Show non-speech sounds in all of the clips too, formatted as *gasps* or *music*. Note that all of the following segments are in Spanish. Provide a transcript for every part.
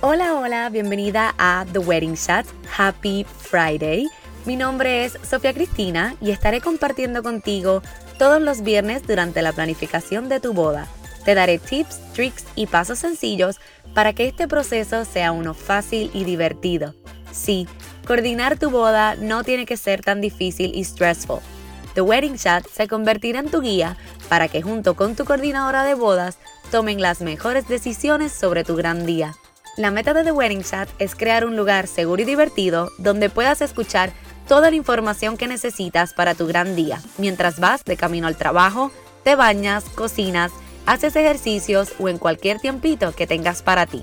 Hola, hola, bienvenida a The Wedding Shot. Happy Friday. Mi nombre es Sofía Cristina y estaré compartiendo contigo todos los viernes durante la planificación de tu boda. Te daré tips, tricks y pasos sencillos para que este proceso sea uno fácil y divertido. Sí, coordinar tu boda no tiene que ser tan difícil y stressful. The Wedding Chat se convertirá en tu guía para que junto con tu coordinadora de bodas tomen las mejores decisiones sobre tu gran día. La meta de The Wedding Chat es crear un lugar seguro y divertido donde puedas escuchar toda la información que necesitas para tu gran día, mientras vas de camino al trabajo, te bañas, cocinas, haces ejercicios o en cualquier tiempito que tengas para ti.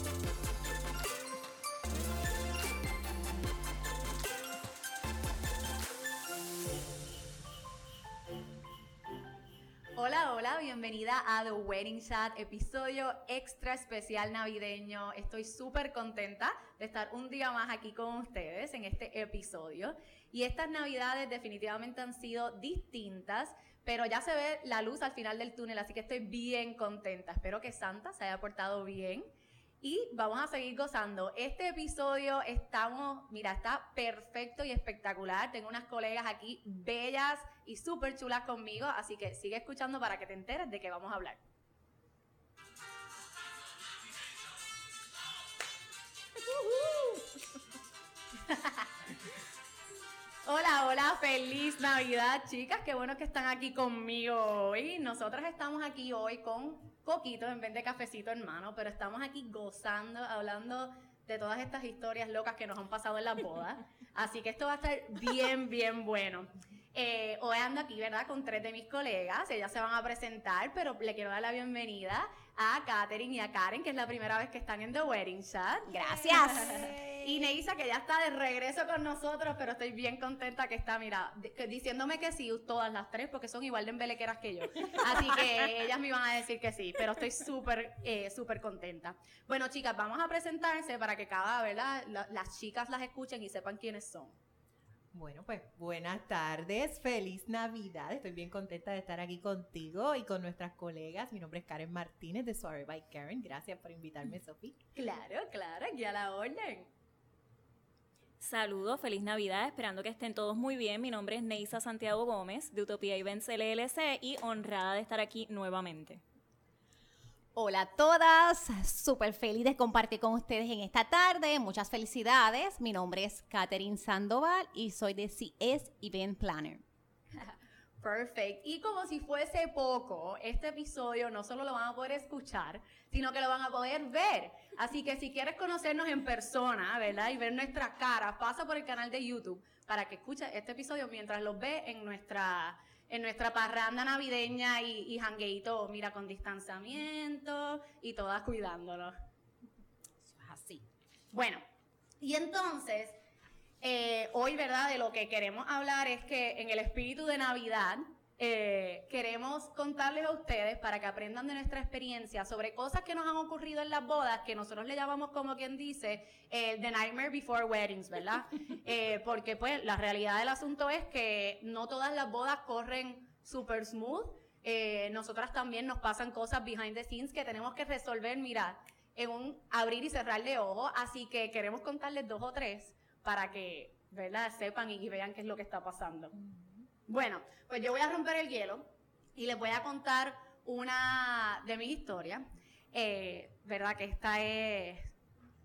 A The Wedding Chat, episodio extra especial navideño. Estoy súper contenta de estar un día más aquí con ustedes en este episodio. Y estas navidades definitivamente han sido distintas, pero ya se ve la luz al final del túnel, así que estoy bien contenta. Espero que Santa se haya portado bien y vamos a seguir gozando. Este episodio estamos, mira, está perfecto y espectacular. Tengo unas colegas aquí bellas y súper chulas conmigo, así que sigue escuchando para que te enteres de qué vamos a hablar. *laughs* Hola, hola, feliz Navidad, chicas. Qué bueno que están aquí conmigo hoy. Nosotras estamos aquí hoy con poquito en vez de cafecito hermano, pero estamos aquí gozando, hablando de todas estas historias locas que nos han pasado en las bodas. *laughs* Así que esto va a estar bien, bien bueno. Eh, hoy ando aquí, ¿verdad? Con tres de mis colegas. Ellas se van a presentar, pero le quiero dar la bienvenida a Katherine y a Karen, que es la primera vez que están en The Wedding Chat. Gracias. y Neisa, que ya está de regreso con nosotros, pero estoy bien contenta que está, mira, diciéndome que sí, todas las tres, porque son igual de embelequeras que yo. Así que *laughs* ellas me iban a decir que sí, pero estoy súper, eh, súper contenta. Bueno, chicas, vamos a presentarse para que cada, ¿verdad? las chicas las escuchen y sepan quiénes son. Bueno, pues buenas tardes, feliz Navidad. Estoy bien contenta de estar aquí contigo y con nuestras colegas. Mi nombre es Karen Martínez de Sorry by Karen. Gracias por invitarme, Sofi. Claro, claro, aquí a la orden. Saludos, feliz Navidad, esperando que estén todos muy bien. Mi nombre es Neisa Santiago Gómez de Utopía Events LLC y honrada de estar aquí nuevamente. Hola a todas, súper feliz de compartir con ustedes en esta tarde. Muchas felicidades. Mi nombre es Katherine Sandoval y soy de CS Event Planner. *laughs* Perfect. Y como si fuese poco, este episodio no solo lo van a poder escuchar, sino que lo van a poder ver. Así que si quieres conocernos en persona, ¿verdad? Y ver nuestras caras, pasa por el canal de YouTube para que escuches este episodio mientras lo ve en nuestra en nuestra parranda navideña y, jangueito, mira, con distanciamiento y todas cuidándonos. Eso es así. Bueno, y entonces, eh, hoy, ¿verdad? De lo que queremos hablar es que en el espíritu de Navidad, eh, queremos contarles a ustedes para que aprendan de nuestra experiencia sobre cosas que nos han ocurrido en las bodas, que nosotros le llamamos como quien dice el The Nightmare Before Weddings, ¿verdad? *laughs* Eh, porque pues la realidad del asunto es que no todas las bodas corren super smooth. Eh, nosotras también nos pasan cosas behind the scenes que tenemos que resolver, mira, en un abrir y cerrar de ojos. Así que queremos contarles dos o tres para que, ¿verdad? Sepan y, y vean qué es lo que está pasando. Bueno, pues yo voy a romper el hielo y les voy a contar una de mis historias. Eh, ¿Verdad? Que esta es.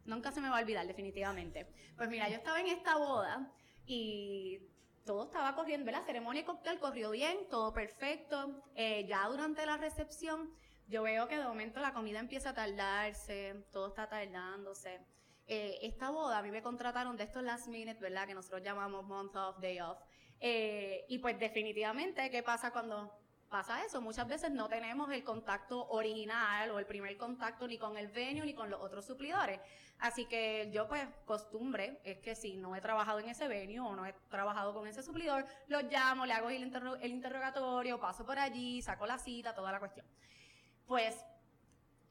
Nunca se me va a olvidar, definitivamente. Pues mira, yo estaba en esta boda y todo estaba corriendo, la ceremonia y cóctel corrió bien, todo perfecto. Eh, ya durante la recepción, yo veo que de momento la comida empieza a tardarse, todo está tardándose. Eh, esta boda, a mí me contrataron de estos last minute, ¿verdad? Que nosotros llamamos month off, day off. Eh, y pues definitivamente, ¿qué pasa cuando pasa eso? Muchas veces no tenemos el contacto original o el primer contacto ni con el venue ni con los otros suplidores. Así que yo pues costumbre es que si no he trabajado en ese venue o no he trabajado con ese suplidor, lo llamo, le hago el, el interrogatorio, paso por allí, saco la cita, toda la cuestión. Pues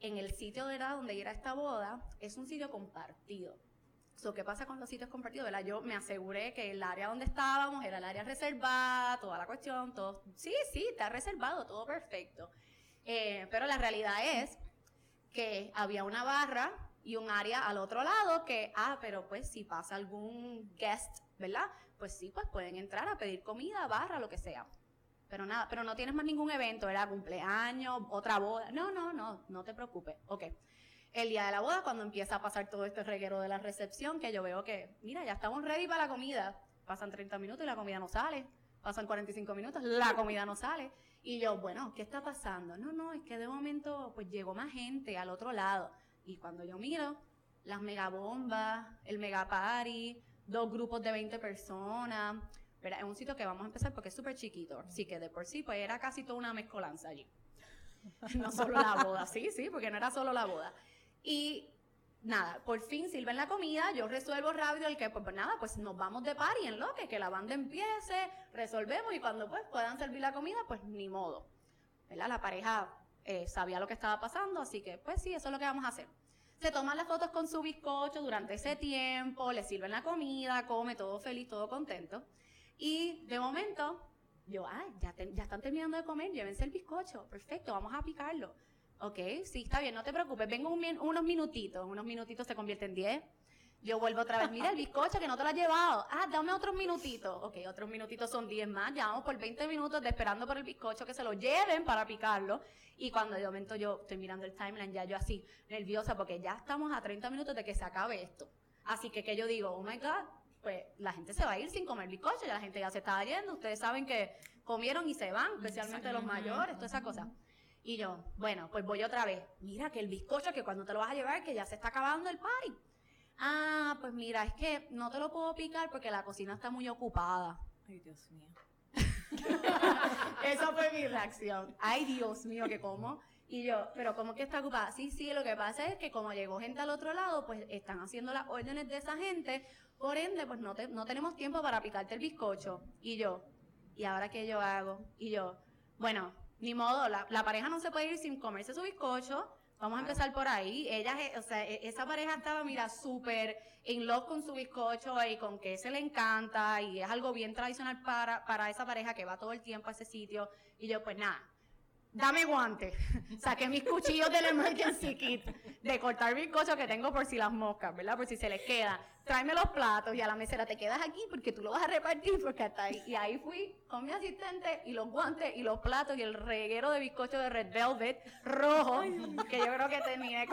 en el sitio de edad donde era esta boda es un sitio compartido. So, ¿Qué pasa con los sitios compartidos? ¿verdad? Yo me aseguré que el área donde estábamos era el área reservada, toda la cuestión, todo. Sí, sí, está reservado, todo perfecto. Eh, pero la realidad es que había una barra y un área al otro lado que, ah, pero pues si pasa algún guest, ¿verdad? Pues sí, pues pueden entrar a pedir comida, barra, lo que sea. Pero nada, pero no tienes más ningún evento, era cumpleaños, otra boda. No, no, no, no te preocupes. Ok. El día de la boda, cuando empieza a pasar todo este reguero de la recepción, que yo veo que, mira, ya estamos ready para la comida. Pasan 30 minutos y la comida no sale. Pasan 45 minutos, la comida no sale. Y yo, bueno, ¿qué está pasando? No, no, es que de momento, pues llegó más gente al otro lado. Y cuando yo miro, las megabombas, el megapari, dos grupos de 20 personas, ¿verdad? Es un sitio que vamos a empezar porque es súper chiquito. Así que de por sí, pues era casi toda una mezcolanza allí. *laughs* No solo la boda, sí, sí, porque no era solo la boda. Y nada, por fin sirven la comida, yo resuelvo rápido el que, pues, pues nada, pues nos vamos de party en lo que, que la banda empiece, resolvemos y cuando pues puedan servir la comida, pues ni modo. ¿Verdad? La pareja eh, sabía lo que estaba pasando, así que pues sí, eso es lo que vamos a hacer. Se toman las fotos con su bizcocho durante ese tiempo, le sirven la comida, come todo feliz, todo contento. Y de momento, yo, ay, ya, ya están terminando de comer, llévense el bizcocho, perfecto, vamos a picarlo. Ok, sí, está bien, no te preocupes, vengo unos minutitos, unos minutitos se convierten en 10. Yo vuelvo otra vez, mira el bizcocho que no te lo has llevado. Ah, dame otros minutitos. Ok, otros minutitos son 10 más. Ya vamos por 20 minutos de esperando por el bizcocho que se lo lleven para picarlo. Y cuando de momento yo estoy mirando el timeline, ya yo así, nerviosa, porque ya estamos a 30 minutos de que se acabe esto. Así que que yo digo, oh my God, pues la gente se va a ir sin comer bizcocho, ya la gente ya se está yendo. Ustedes saben que comieron y se van, especialmente los mayores, toda esa cosa. Y yo, bueno, pues voy otra vez. Mira que el bizcocho que cuando te lo vas a llevar, que ya se está acabando el party. Ah, pues mira, es que no te lo puedo picar porque la cocina está muy ocupada. Ay, Dios mío. *laughs* Esa fue mi reacción. Ay, Dios mío, que como. Y yo, pero ¿cómo que está ocupada? Sí, sí, lo que pasa es que como llegó gente al otro lado, pues están haciendo las órdenes de esa gente, por ende, pues no, no tenemos tiempo para picarte el bizcocho. Y yo, ¿y ahora qué yo hago? Y yo, bueno, ni modo, la, pareja no se puede ir sin comerse su bizcocho. Vamos a empezar por ahí. Ella, o sea, e, esa pareja estaba, mira, súper in love con su bizcocho y con que se le encanta y es algo bien tradicional para, para esa pareja que va todo el tiempo a ese sitio. Y yo, pues nada, dame guantes. *laughs* Saqué mis cuchillos del emergency *laughs* kit de cortar bizcocho que tengo por si las moscas, ¿verdad? Por si se les queda tráeme los platos y a la mesera te quedas aquí porque tú lo vas a repartir porque hasta ahí. Y ahí fui con mi asistente y los guantes y los platos y el reguero de bizcocho de Red Velvet rojo, que yo creo que tenía,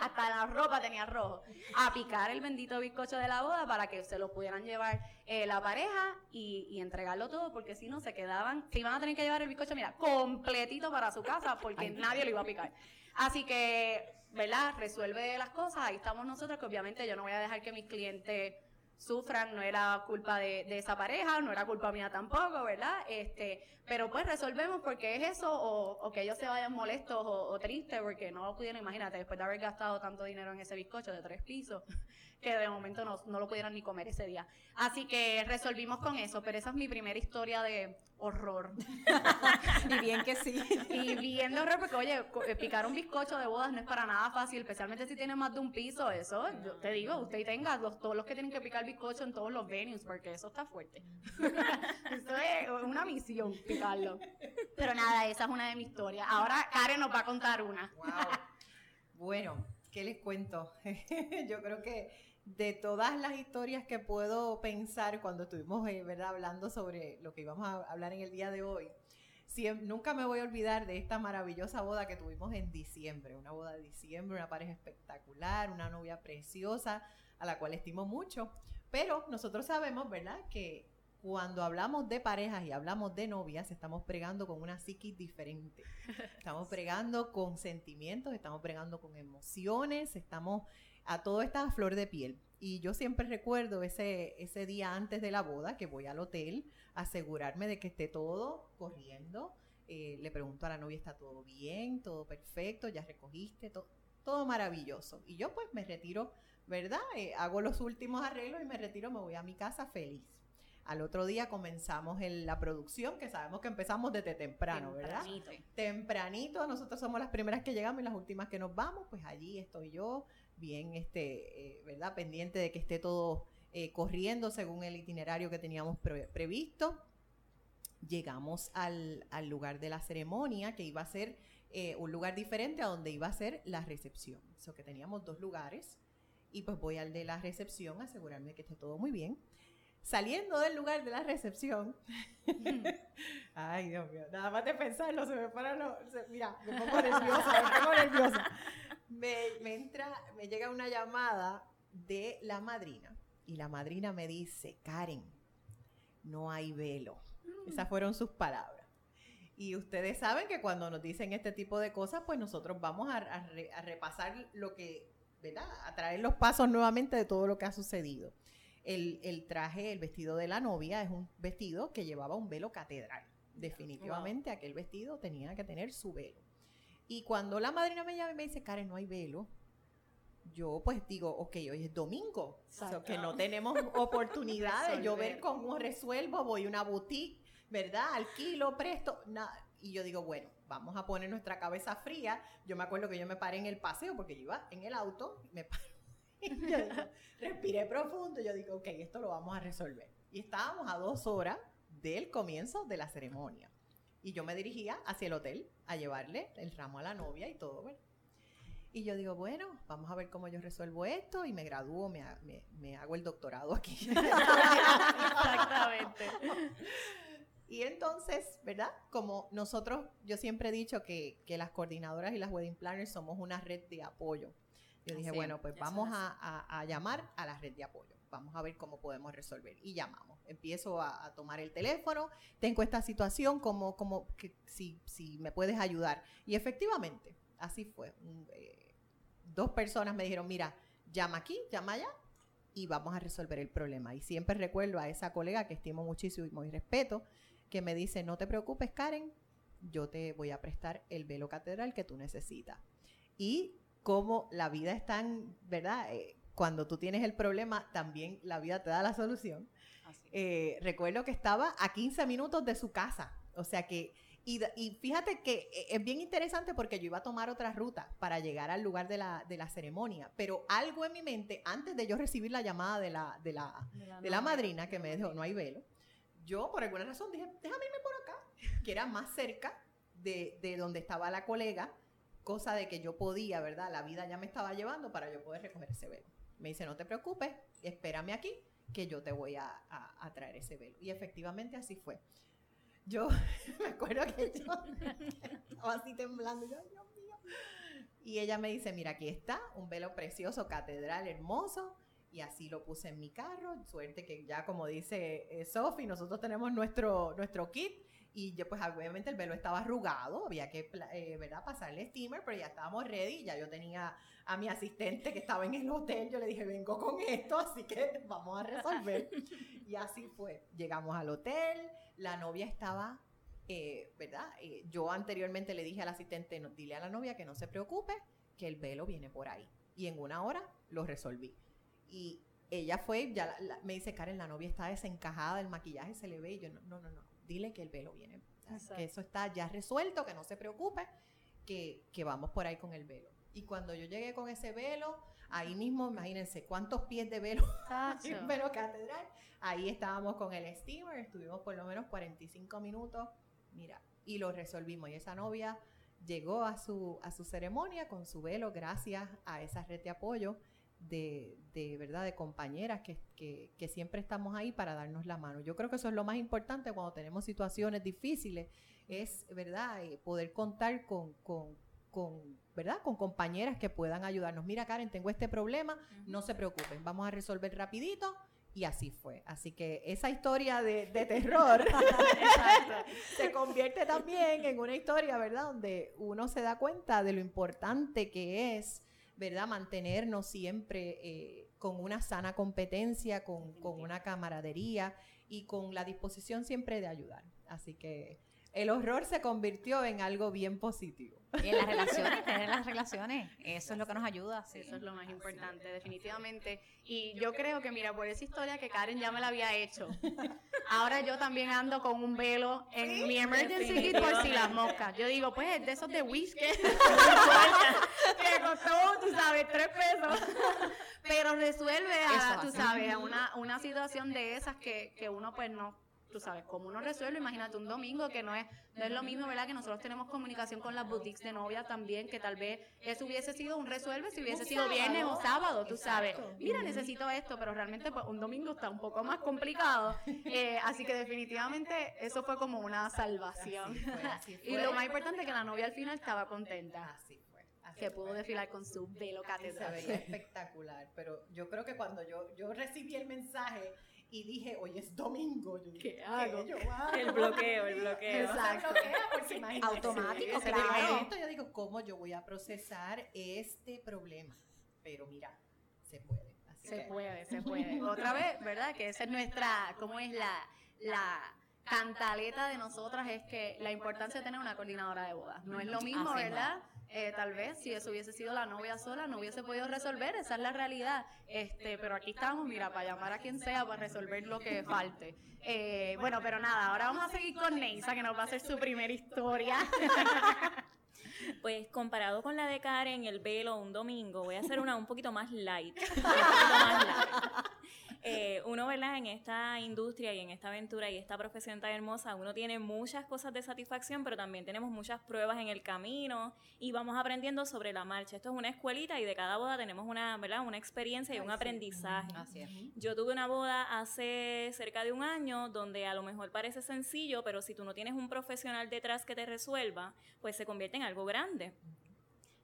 hasta la ropa tenía rojo, a picar el bendito bizcocho de la boda para que se lo pudieran llevar eh, la pareja y, y, entregarlo todo porque si no se quedaban, se iban a tener que llevar el bizcocho, mira, completito para su casa porque nadie lo iba a picar. Así que ¿verdad? Resuelve las cosas, ahí estamos nosotros, que obviamente yo no voy a dejar que mis clientes sufran, no era culpa de, esa pareja, no era culpa mía tampoco, ¿verdad? Este, pero pues resolvemos porque es eso, o, que ellos se vayan molestos o, o, tristes porque no lo pudieron, imagínate, después de haber gastado tanto dinero en ese bizcocho de tres pisos, *laughs* que de momento no, no lo pudieron ni comer ese día. Así que resolvimos con eso, pero esa es mi primera historia de horror. *laughs* y bien que sí. *laughs* Y bien de horror, porque oye, eh, picar un bizcocho de bodas no es para nada fácil, especialmente si tiene más de un piso, eso, yo te digo, usted tenga los, todos los que tienen que picar bizcocho en todos los venues, porque eso está fuerte. *laughs* eso es una misión, picarlo. Pero nada, esa es una de mis historias. Ahora Karen nos va a contar una. Wow. Bueno, ¿qué les cuento? yo creo que de todas las historias que puedo pensar cuando estuvimos eh, ¿verdad? hablando sobre lo que íbamos a hablar en el día de hoy, nunca me voy a olvidar de esta maravillosa boda que tuvimos en diciembre, una boda de diciembre, una pareja espectacular, una novia preciosa, a la cual estimo mucho, pero nosotros sabemos, ¿verdad?, que cuando hablamos de parejas y hablamos de novias, estamos pregando con una psiquis diferente. *laughs* Estamos pregando con sentimientos, estamos pregando con emociones, estamos a todo está a flor de piel. Y yo siempre recuerdo ese, ese día antes de la boda que voy al hotel, asegurarme de que esté todo corriendo. Eh, le pregunto a la novia, ¿está todo bien? ¿Todo perfecto? ¿Ya recogiste? Todo, todo maravilloso. Y yo pues me retiro, ¿verdad? Eh, hago los últimos arreglos y me retiro, me voy a mi casa feliz. Al otro día comenzamos en la producción, que sabemos que empezamos desde temprano, ¿verdad? Tempranito. Tempranito, nosotros somos las primeras que llegamos y las últimas que nos vamos, pues allí estoy yo bien, este, eh, ¿verdad? Pendiente de que esté todo eh, corriendo según el itinerario que teníamos pre- previsto. Llegamos al, al lugar de la ceremonia, que iba a ser eh, un lugar diferente a donde iba a ser la recepción. O sea, que teníamos dos lugares. Y pues voy al de la recepción asegurarme que esté todo muy bien. Saliendo del lugar de la recepción, *laughs* ay Dios mío, nada más de pensarlo, se me para los, mira, me pongo nerviosa, me pongo nerviosa. Me, me entra, me llega una llamada de la madrina y la madrina me dice, Karen, no hay velo. Esas fueron sus palabras. Y ustedes saben que cuando nos dicen este tipo de cosas, pues nosotros vamos a, a re- a repasar lo que, ¿verdad? A traer los pasos nuevamente de todo lo que ha sucedido. El, el traje, el vestido de la novia es un vestido que llevaba un velo catedral. Definitivamente aquel vestido tenía que tener su velo. Y cuando la madrina me llama y me dice, Karen, no hay velo, yo pues digo, ok, hoy es domingo, Exacto. que no tenemos oportunidad de yo ver cómo resuelvo, voy a una boutique, ¿verdad? Alquilo, presto, nada. Y yo digo, bueno, vamos a poner nuestra cabeza fría. Yo me acuerdo que yo me paré en el paseo porque yo iba en el auto, me paro. *laughs* y yo digo, respiré profundo, yo digo, ok, esto lo vamos a resolver. Y estábamos a dos horas del comienzo de la ceremonia. Y yo me dirigía hacia el hotel a llevarle el ramo a la novia y todo, ¿verdad? Y yo digo, bueno, vamos a ver cómo yo resuelvo esto y me gradúo, me, me- me hago el doctorado aquí. *laughs* Exactamente. Y entonces, ¿verdad? Como nosotros, yo siempre he dicho que, que las coordinadoras y las wedding planners somos una red de apoyo. Yo dije, bueno, pues vamos a- a llamar a la red de apoyo. Vamos a ver cómo podemos resolver. Y llamamos. Empiezo a, tomar el teléfono. Tengo esta situación, como, como que si, si me puedes ayudar. Y efectivamente, así fue. Eh, dos personas me dijeron, mira, llama aquí, llama allá y vamos a resolver el problema. Y siempre recuerdo a esa colega que estimo muchísimo y respeto, que me dice, no te preocupes, Karen, yo te voy a prestar el velo catedral que tú necesitas. Y como la vida es tan, ¿verdad? Eh, cuando tú tienes el problema, también la vida te da la solución. Eh, recuerdo que estaba a 15 minutos de su casa. O sea que, y, y fíjate que eh, es bien interesante porque yo iba a tomar otra ruta para llegar al lugar de la, de la ceremonia, pero algo en mi mente, antes de yo recibir la llamada de la, de la, de la madrina que me dijo, no hay velo, yo por alguna razón dije, déjame irme por acá, que era más cerca de, de donde estaba la colega, cosa de que yo podía, ¿verdad? La vida ya me estaba llevando para yo poder recoger ese velo. Me dice, no te preocupes, espérame aquí, que yo te voy a, a- traer ese velo. Y efectivamente así fue. Yo *laughs* me acuerdo que yo estaba así temblando, yo, "Ay, Dios. Y ella me dice, mira, aquí está, un velo precioso, catedral, hermoso, y así lo puse en mi carro. Suerte que ya, como dice eh, Sophie, nosotros tenemos nuestro, nuestro kit. Y yo, pues obviamente el velo estaba arrugado, había que, eh, ¿verdad?, pasarle steamer, pero ya estábamos ready. Ya yo tenía a mi asistente que estaba en el hotel, yo le dije, vengo con esto, así que vamos a resolver. *laughs* y así fue. Llegamos al hotel, la novia estaba, eh, ¿verdad? Eh, yo anteriormente le dije al asistente, no, dile a la novia que no se preocupe, que el velo viene por ahí. Y en una hora lo resolví. Y ella fue, ya la- la- me dice, Karen, la novia está desencajada, el maquillaje se le ve. Y yo, no, no, no, no, dile que el velo viene. Que eso está ya resuelto, que no se preocupe, que, que vamos por ahí con el velo. Y cuando yo llegué con ese velo, ahí mismo, imagínense cuántos pies de velo *laughs* velo catedral. Ahí estábamos con el steamer, estuvimos por lo menos 45 minutos, mira, y lo resolvimos. Y esa novia llegó a su, a su ceremonia con su velo gracias a esa red de apoyo de, de verdad, de compañeras que, que, que siempre estamos ahí para darnos la mano. Yo creo que eso es lo más importante cuando tenemos situaciones difíciles, es, ¿verdad?, Eh, poder contar con, con, con, ¿verdad?, con compañeras que puedan ayudarnos. Mira, Karen, tengo este problema, no se preocupen, vamos a resolver rapidito. Y así fue. Así que esa historia de, de terror *laughs* *laughs* se convierte también en una historia, ¿verdad? Donde uno se da cuenta de lo importante que es, ¿verdad? Mantenernos siempre eh, con una sana competencia, con, con una camaradería y con la disposición siempre de ayudar. Así que el horror se convirtió en algo bien positivo. Y en las relaciones, *laughs* tener las relaciones, eso es lo que nos ayuda. Sí, eso es lo más importante, definitivamente. Y yo creo que, mira, por esa historia que Karen ya me la había hecho, Ahora yo también ando con un velo en mi emergency kit por si las moscas. Yo digo, pues, de esos de Wish *laughs* *laughs* que, costó, tú sabes, tres pesos. Pero resuelve, a, tú sabes, a una, una situación de esas que, que uno pues no, tú sabes, como uno resuelve, imagínate un domingo que no es, no es lo mismo, ¿verdad? Que nosotros tenemos comunicación con las boutiques de novia también, que tal vez eso hubiese sido un resuelve si hubiese sido viernes o sábado. tú sabes. Mira, necesito esto, pero realmente pues, un domingo está un poco más complicado. Eh, así que definitivamente eso fue como una salvación. Así fue, así *laughs* Y lo más importante es que la novia al final estaba contenta, Así fue. así que pudo desfilar con su velo se catedral. veía espectacular, pero yo creo que cuando yo, yo recibí el mensaje y dije, hoy es domingo, yo dije, ¿Qué hago? yo *laughs* hago? El bloqueo, el bloqueo. Exacto. Se bloquea, porque imagínate, Automático, ese claro. momento yo digo, ¿cómo yo voy a procesar este problema? Pero mira, se puede. Así Se que- puede, se *laughs* puede. Otra vez, ¿verdad? Que esa es nuestra, ¿cómo es la, la cantaleta de nosotras? Es que la importancia de tener una coordinadora de bodas. No es lo mismo, ¿verdad? Eh, tal vez si eso hubiese sido la novia sola, no hubiese podido resolver, esa es la realidad. Este, pero aquí estamos, mira, para llamar a quien sea para resolver lo que falte. Eh, bueno, pero nada, ahora vamos a seguir con Neisa, que nos va a hacer su primera historia. *laughs* Pues comparado con la de Karen, el velo un domingo, voy a hacer una un poquito más light. un poquito más light. Eh, uno, ¿verdad? En esta industria y en esta aventura y esta profesión tan hermosa, uno tiene muchas cosas de satisfacción, pero también tenemos muchas pruebas en el camino y vamos aprendiendo sobre la marcha. Esto es una escuelita y de cada boda tenemos una, ¿verdad? Una experiencia y un aprendizaje. Así es. Yo tuve una boda hace cerca de un año donde a lo mejor parece sencillo, pero si tú no tienes un profesional detrás que te resuelva, pues se convierte en algo grande.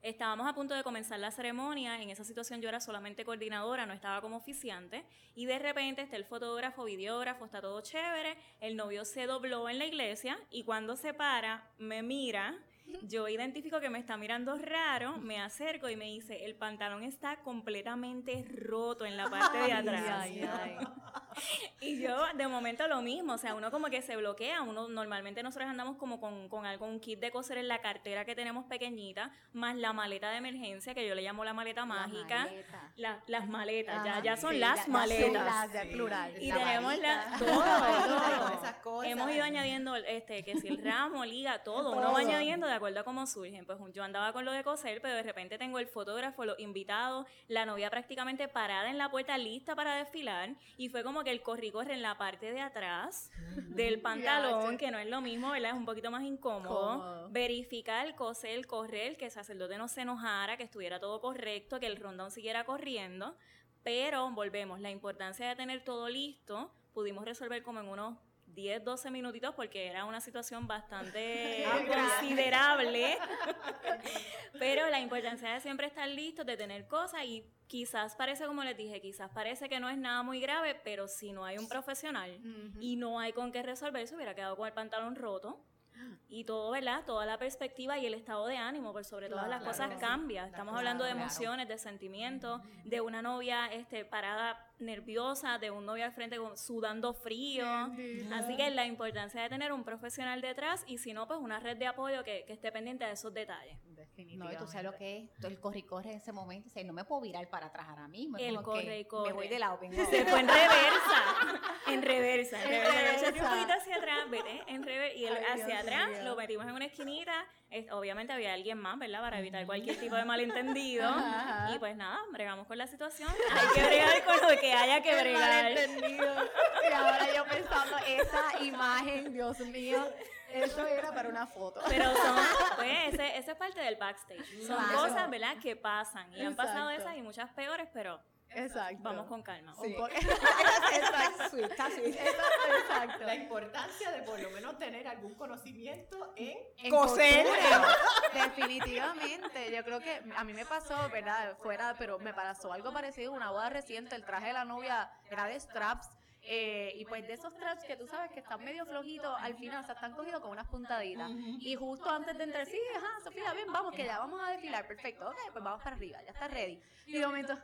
Estábamos a punto de comenzar la ceremonia, en esa situación yo era solamente coordinadora, no estaba como oficiante, y de repente está el fotógrafo, videógrafo, está todo chévere, el novio se dobló en la iglesia y cuando se para, me mira, yo identifico que me está mirando raro, me acerco y me dice, el pantalón está completamente roto en la parte de *laughs* atrás. *laughs* Y yo, de momento, lo mismo. O sea, uno como que se bloquea. Uno, normalmente nosotros andamos como con, con algo, un kit de coser en la cartera que tenemos pequeñita, más la maleta de emergencia, que yo le llamo la maleta mágica. La- las maletas, ya, Ajá, ya son sí, las maletas. son las de Sí. plural. Y La tenemos la, varita. *laughs* todo, todo. esas cosas. Hemos ido añadiendo, este, que si el ramo, liga, todo. Uno Todo. va añadiendo de acuerdo a cómo surgen. Pues yo andaba con lo de coser, pero de repente tengo el fotógrafo, los invitados, la novia prácticamente parada en la puerta, lista para desfilar. Y fue como que el corri-corre en la parte de atrás *laughs* del pantalón, que no es lo mismo, ¿verdad? Es un poquito más incómodo. Cómodo. Verificar, coser, correr, que el sacerdote no se enojara, que estuviera todo correcto, que el rondón siguiera corriendo. Pero volvemos, la importancia de tener todo listo, pudimos resolver como en unos 10, 12 minutitos porque era una situación bastante *laughs* Ah, considerable. *laughs* Pero la importancia de siempre estar listos, de tener cosas y quizás parece, como les dije, quizás parece que no es nada muy grave, pero si no hay un profesional y no hay con qué resolver, se hubiera quedado con el pantalón roto. Y todo, ¿verdad? Toda la perspectiva y el estado de ánimo, por sobre todas las Claro, cosas sí. cambia. Estamos hablando de claro. emociones, de sentimientos, de una novia este, parada nerviosa, de un novio al frente con- sudando frío. Así que la importancia de tener un profesional detrás y si no, pues una red de apoyo que, que esté pendiente de esos detalles. No, y tú sabes lo que es el corre y corre en ese momento. Dice, no me puedo virar para atrás ahora mismo. El corre y corre. Me voy de lado, vengo Se fue en reversa. *laughs* En reversa. En reversa. Un poquito hacia atrás, vete en reversa. Y él Ay, hacia Dios atrás lo metimos en una esquinita. Es- obviamente había alguien más, ¿verdad? Para evitar cualquier tipo de *laughs* malentendido. Ajá. Y pues nada, bregamos con la situación. Hay que bregar con lo que haya que bregar. Y ahora yo pensando, esa imagen, Dios mío, eso era para una foto. Pero son, pues, ese, es parte del backstage. Son Claro. cosas, ¿verdad? Que pasan. Y han pasado Exacto. esas y muchas peores, pero Exacto. vamos con calma. Sí. po- *laughs* Está sweet, está sweet. Exacto. La importancia de por lo menos tener algún conocimiento en En Coser. costura, *laughs* Definitivamente. Yo creo que a mí me pasó, ¿verdad? Fuera, pero me pasó algo parecido. Una boda reciente, el traje de la novia era de straps. eh, y pues de esos straps que tú sabes que están medio flojitos al final, o sea, están cogidos con unas puntaditas. Y justo antes de entrar, sí, ajá, Sofía, bien, vamos, que ya vamos a desfilar, perfecto, ok, pues vamos para arriba, ya está ready. Y de momento,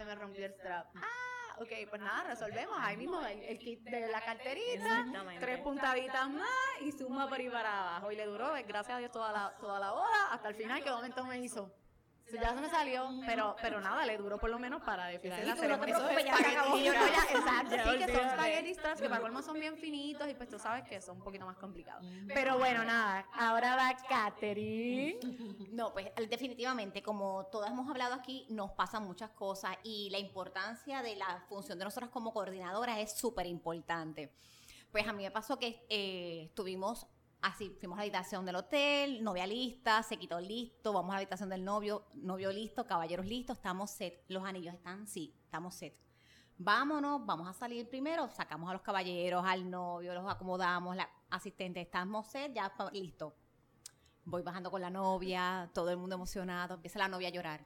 se me rompió el strap. Ah, ok, pues nada, resolvemos. Ahí mismo el, el kit de la carterita, tres puntaditas más y suma por ahí para abajo. Y le duró, pues, gracias a Dios, toda la, toda la boda, hasta el final que de momento me hizo. Ya se me salió, pero, pero nada, le duró por lo menos para desfilar en la tú no te ceremonia. preocupes, ya Eso se es acabó. espagueti, yo no, ya, exacto, sí, que son straps, que para colmo son bien finitos y pues tú sabes que son un poquito más complicados. Pero bueno, nada, ahora va Katherine. *laughs* No, pues definitivamente, como todas hemos hablado aquí, nos pasan muchas cosas y la importancia de la función de nosotros como coordinadoras es súper importante. Pues a mí me pasó que eh, estuvimos así, fuimos a la habitación del hotel, novia lista, se quitó listo, vamos a la habitación del novio, novio listo, caballeros listos, estamos set, los anillos están, sí, estamos set. Vámonos, vamos a salir primero, sacamos a los caballeros, al novio, los acomodamos, la asistente, estamos set, ya listo. Voy bajando con la novia, todo el mundo emocionado, empieza la novia a llorar.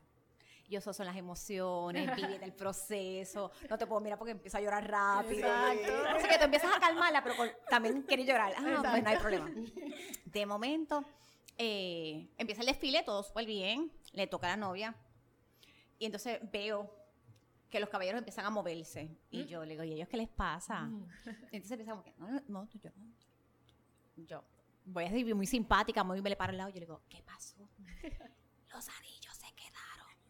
Y eso son las emociones, *laughs* vive el proceso, no te puedo mirar porque empieza a llorar rápido. Exacto. Así que tú empiezas a calmarla, pero con- también quiere llorar. Ah, pues no hay problema. De momento, eh, empieza el desfile, todo súper bien, le toca a la novia. Y entonces veo que los caballeros empiezan a moverse. Y yo le digo, ¿y ellos qué les pasa? Y entonces empieza como que, no, no, tú, yo, yo voy a decir muy simpática, muy me le paro al lado. Yo le digo, ¿qué pasó? *laughs* Los anillos.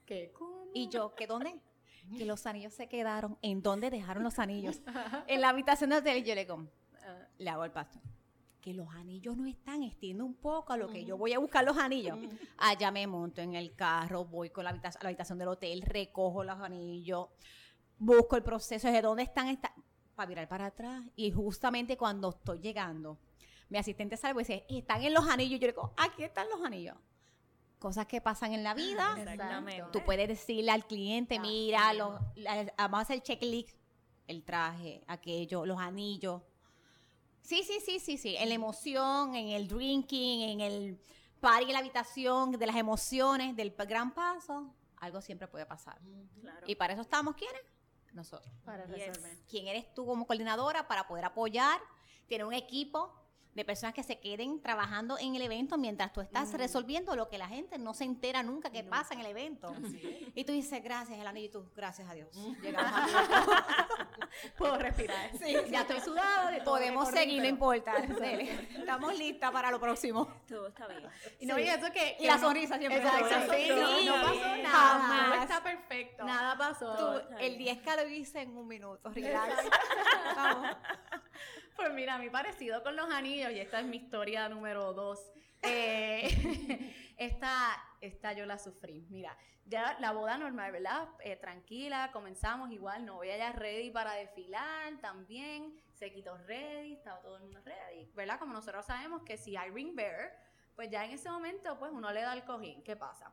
¿Qué? ¿Cómo? Y yo, ¿qué dónde? *laughs* Que los anillos se quedaron. ¿En dónde dejaron los anillos? *laughs* En la habitación del hotel. Y yo le digo, Ah, le hago al pastor. Que los anillos no están, extiende un poco a lo que yo voy a buscar los anillos. *laughs* Allá me monto en el carro, voy con la habitación, a la habitación del hotel, recojo los anillos, busco el proceso de dónde están, para virar para atrás. Y justamente cuando estoy llegando, mi asistente sale y dice, están en los anillos. Yo le digo, aquí están los anillos. Cosas que pasan en la vida. Exactamente. Tú puedes decirle al cliente, Ah, mira, los- la- vamos a hacer checklist, el traje, aquello, los anillos. Sí, sí, sí, sí, sí. En la emoción, en el drinking, en el party en la habitación, de las emociones, del gran paso, algo siempre puede pasar. Claro. Y para eso estamos, ¿quiénes? Nosotros. Para Yes. resolver. ¿Quién eres tú como coordinadora para poder apoyar? Tener un equipo de personas que se queden trabajando en el evento mientras tú estás resolviendo lo que la gente no se entera nunca que pasa en el evento. Y tú dices, gracias, el anillo, y tú, gracias a Dios. Llegamos a *laughs* Puedo respirar. ya estoy sudado. de Podemos seguir, no importa. *laughs* Estamos listas para lo próximo. Todo está bien. Y no, y eso que. Y que la no- sonrisa siempre. Exacto, Sí, sí, no, sí, pasó sí. nada. Jamás. Todo está perfecto. Nada pasó. Tú, el bien. 10K lo hice en un minuto. Relax. *laughs* Vamos. Pues mira, mí parecido con los anillos, y esta es mi historia número dos. eh, *laughs* esta, esta yo la sufrí. Mira, ya la boda normal, ¿verdad? Eh, tranquila, comenzamos igual, novia ya ready para desfilar también. Se quitó ready, estaba todo el mundo ready, ¿verdad? Como nosotros sabemos que si hay ring bearer, pues ya en ese momento, pues uno le da el cojín. ¿Qué pasa?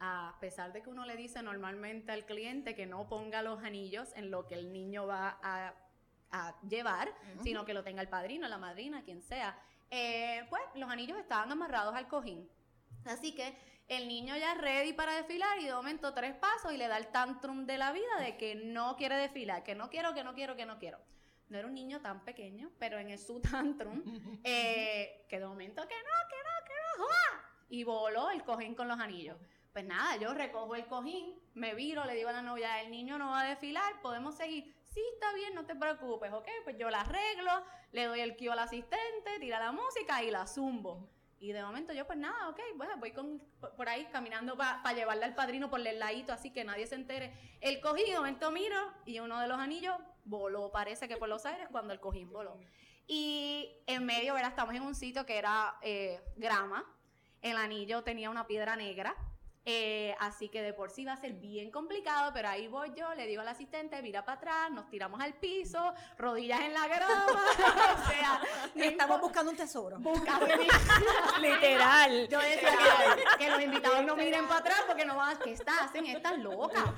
A pesar de que uno le dice normalmente al cliente que no ponga los anillos en lo que el niño va a, a llevar, sino que lo tenga el padrino, la madrina, quien sea, eh, pues los anillos estaban amarrados al cojín. Así que el niño ya ready para desfilar y de momento tres pasos y le da el tantrum de la vida de que no quiere desfilar, que no quiero, que no quiero, que no quiero. No era un niño tan pequeño, pero en el su tantrum, *laughs* eh, que de momento que no, que no, que no, ¡joa! y voló el cojín con los anillos. Pues nada, yo recojo el cojín, me viro, le digo a la novia, el niño no va a desfilar, podemos seguir. Sí, está bien, no te preocupes, ok, pues yo la arreglo, le doy el cue al asistente, tira la música y la zumbo. Y de momento yo, pues nada, ok, bueno, voy con, por- ahí caminando para llevarle al padrino por el ladito, así que nadie se entere. El cojín, de momento miro y uno de los anillos voló, parece que por los aires, cuando el cojín voló. Y en medio, ¿verdad? Estamos en un sitio que era eh, grama. El anillo tenía una piedra negra. Eh, así que de por sí va a ser bien complicado, pero ahí voy yo, le digo al asistente, mira para atrás, nos tiramos al piso, rodillas en la grama, *laughs* o sea, Estamos buscando un tesoro. buscando *laughs* Literal. yo decía que, que los invitados no miren para atrás porque no van a... ¿Qué estás? Hacen estas locas. *laughs*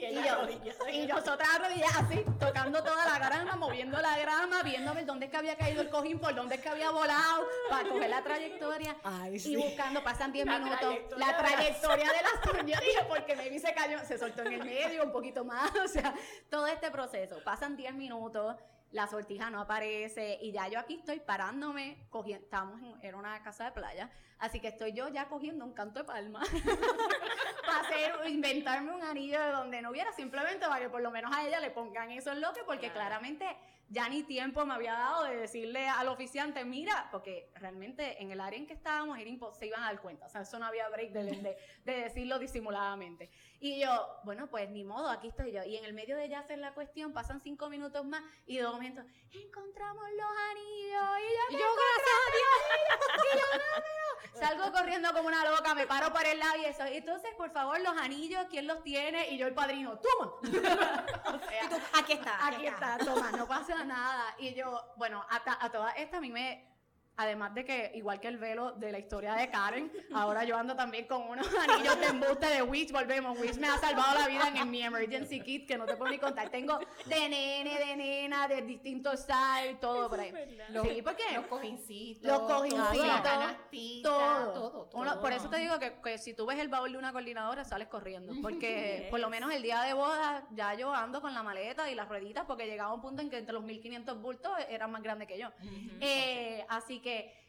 Y yo, y nosotras arrodilladas así, tocando toda la grama, moviendo la grama, viendo a ver dónde es que había caído el cojín, por dónde es que había volado, para coger la trayectoria. Ay, y buscando, pasan 10 La minutos, la- trayectoria de las dije, porque maybe se cayó, se soltó en el medio, un poquito más, *laughs* o sea, todo este proceso. Pasan 10 minutos la sortija no aparece y ya yo aquí estoy parándome, cogiendo, estamos en, era una casa de playa, así que estoy yo ya cogiendo un canto de palma *laughs* para hacer, inventarme un anillo de donde no hubiera, simplemente para que por lo menos a ella le pongan eso en lo que, porque claramente ya ni tiempo me había dado de decirle al oficiante, mira, porque realmente en el área en que estábamos era se iban a dar cuenta, o sea, eso no había break de, de, de, decirlo disimuladamente. Y yo, bueno, pues ni modo, aquí estoy yo. Y en el medio de ya hacer la cuestión, pasan cinco minutos más y de momento, encontramos los anillos y yo, gracias a Dios, y yo, Salgo corriendo como una loca, me paro por el lado y eso. Entonces, por favor, los anillos, ¿quién los tiene? Y yo el padrino, toma. *laughs* y tú, aquí está. Aquí, está. toma, no pasa nada. Y yo, bueno, a, a toda esta a mí me Además de que, igual que el velo de la historia de Karen, ahora yo ando también con unos *laughs* anillos de embuste de Wish. Volvemos, Wish me ha salvado la vida en, mi emergency kit, que no te puedo ni contar. Tengo de nene, de nena, de distintos styles, todo por ahí. Los, sí, ¿por qué? Los cojincitos. Los cojincitos. Todo. todo, todo, por eso te digo que, que, si tú ves el baúl de una coordinadora, sales corriendo. *laughs* Porque por lo menos el día de boda, ya yo ando con la maleta y las rueditas, porque llegaba un punto en que entre los 1500 bultos eran más grandes que yo. eh, así que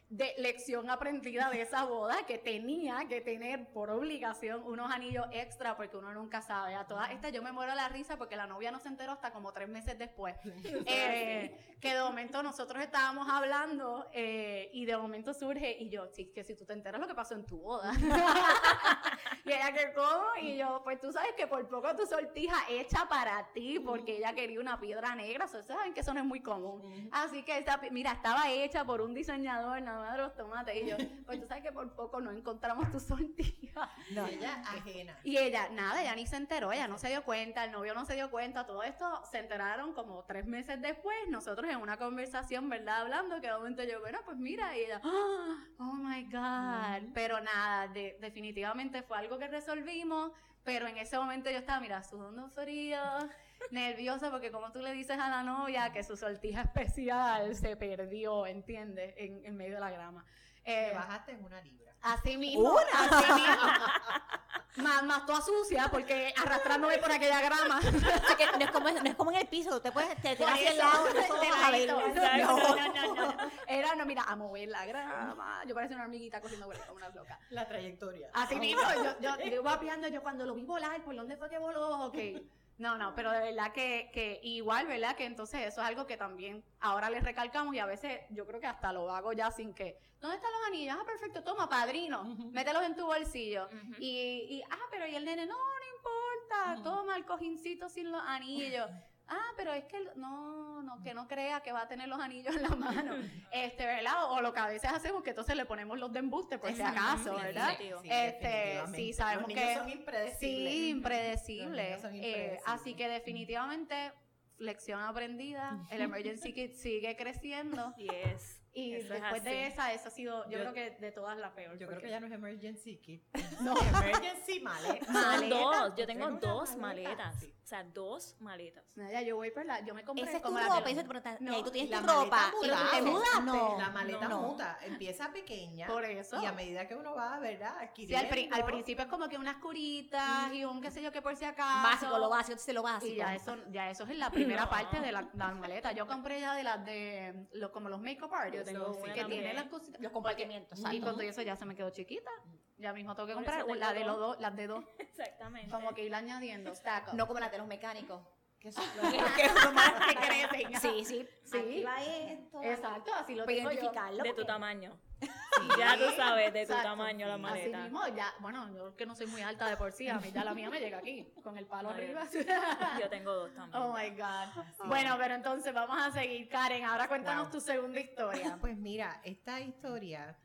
de lección aprendida de esa boda que tenía que tener por obligación unos anillos extra porque uno nunca sabe. A todas estas yo me muero la risa porque la novia no se enteró hasta como tres meses después. *laughs* Eh, que de momento nosotros estábamos hablando eh, y de momento surge y yo, sí, que si tú te enteras lo que pasó en tu boda. *laughs* *laughs* y ella que cómo y yo, pues tú sabes que por poco tu sortija hecha para ti porque ella quería una piedra negra. Ustedes saben que eso no es muy común. Así que esta, mira, estaba hecha por un diseñador, nada más de los tomates. Y yo, *laughs* pues tú sabes que por poco no encontramos tu sortija. *laughs* No, ella ajena. Y ella, nada, ella ni se enteró, ella no se dio cuenta, el novio no se dio cuenta, todo esto se enteraron como tres meses después, nosotros en una conversación, ¿verdad? Hablando, que de momento yo, bueno, pues mira, y ella, oh my God. Pero nada, definitivamente fue algo que resolvimos, pero en ese momento yo estaba, mira, sudando frío *laughs* nerviosa porque como tú le dices a la novia que su sortija especial se perdió, ¿entiendes? En, en medio de la grama. Eh, bajaste en una libra. Así mismo. Así mismo. *laughs* más, más toda sucia porque arrastrándome por aquella grama. *laughs* no, es como, no es como en el piso, usted puede te tiras hacia el lado. No, no, no, no, Era, no, mira, a mover la grama. Yo parecía una hormiguita cogiendo por como una loca. La trayectoria. Así mismo. Yo, yo, yo yo cuando lo vi volar, ¿por dónde fue que voló? Ok. *laughs* No, no, pero de verdad que, que, igual, ¿verdad? Que entonces eso es algo que también ahora les recalcamos y a veces yo creo que hasta lo hago ya sin que, ¿dónde están los anillos? Ah, perfecto, toma, padrino, mételos en tu bolsillo. y, y, ah, pero y el nene, no, no importa, toma el cojincito sin los anillos *laughs* ah, pero es que no, no, que no crea que va a tener los anillos en la *laughs* mano, este, ¿verdad? O, lo que a veces hacemos que entonces le ponemos los de embuste por si acaso, ¿verdad? Sí, este, sí, sabemos que son impredecibles. Sí, impredecibles. Eh, así que definitivamente lección aprendida, el *laughs* emergency kit sigue creciendo. Yes. Y después de esa, esa ha sido, yo, creo que de todas la peor. Yo creo que ya no es emergency kit. *laughs* no, emergency maleta. Son dos, yo tengo dos maletas. O sea, dos maletas. ya yo voy por la, yo me compré Esa es como tu la ropa, eso te no, y ahí tú tienes la tu ropa. Maleta muta, ¿Te mudaste? No, la maleta muta. Empieza pequeña. Por eso. Y a medida que uno va, ¿verdad? Sí, al, al, principio es como que unas curitas y un qué sé yo que por si acaso. Básico, lo básico, se lo básico. Y ya eso, ya eso es la primera parte de la, la, maleta. Yo compré ya de las de, lo, como los make-up art, yo tengo, sí, que tiene las cositas. Los compartimientos, Y con todo eso ya se me quedó chiquita. Ya mismo tengo que comprar la de los dos, las de dos. *laughs* Exactamente. Como que ir añadiendo, No como las de los mecánicos. Que son los *laughs* que más que crecen. Sí, sí. Sí. Aquí va esto. Exacto, así lo tengo yo. De tu tamaño. ya tú sabes, de tu tamaño la maleta. Así mismo, ya, bueno, yo que no soy muy alta de por sí, a mí ya la mía me llega aquí, con el palo arriba. yo tengo dos también. Oh my God. Bueno, pero entonces vamos a seguir. Karen, ahora cuéntanos tu segunda historia. Pues mira, esta historia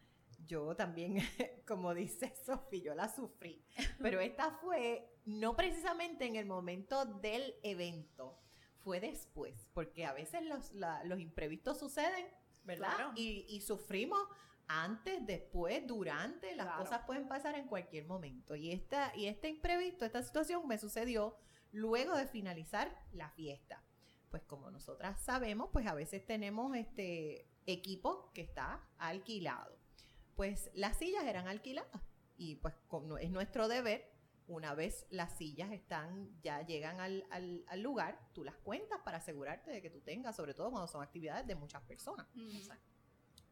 yo también, *laughs* como dice Sofi, yo la sufrí. Pero esta fue no precisamente en el momento del evento, fue después, porque a veces los, los imprevistos suceden, ¿verdad? Y, y, sufrimos antes, después, durante, las cosas pueden pasar en cualquier momento. Y, esta, y este imprevisto, esta situación me sucedió luego de finalizar la fiesta. Pues como nosotras sabemos, pues a veces tenemos este equipo que está alquilado. Pues las sillas eran alquiladas y pues es nuestro deber Una vez las sillas están, ya llegan al, al- al lugar, tú las cuentas para asegurarte de que tú tengas, sobre todo cuando son actividades de muchas personas.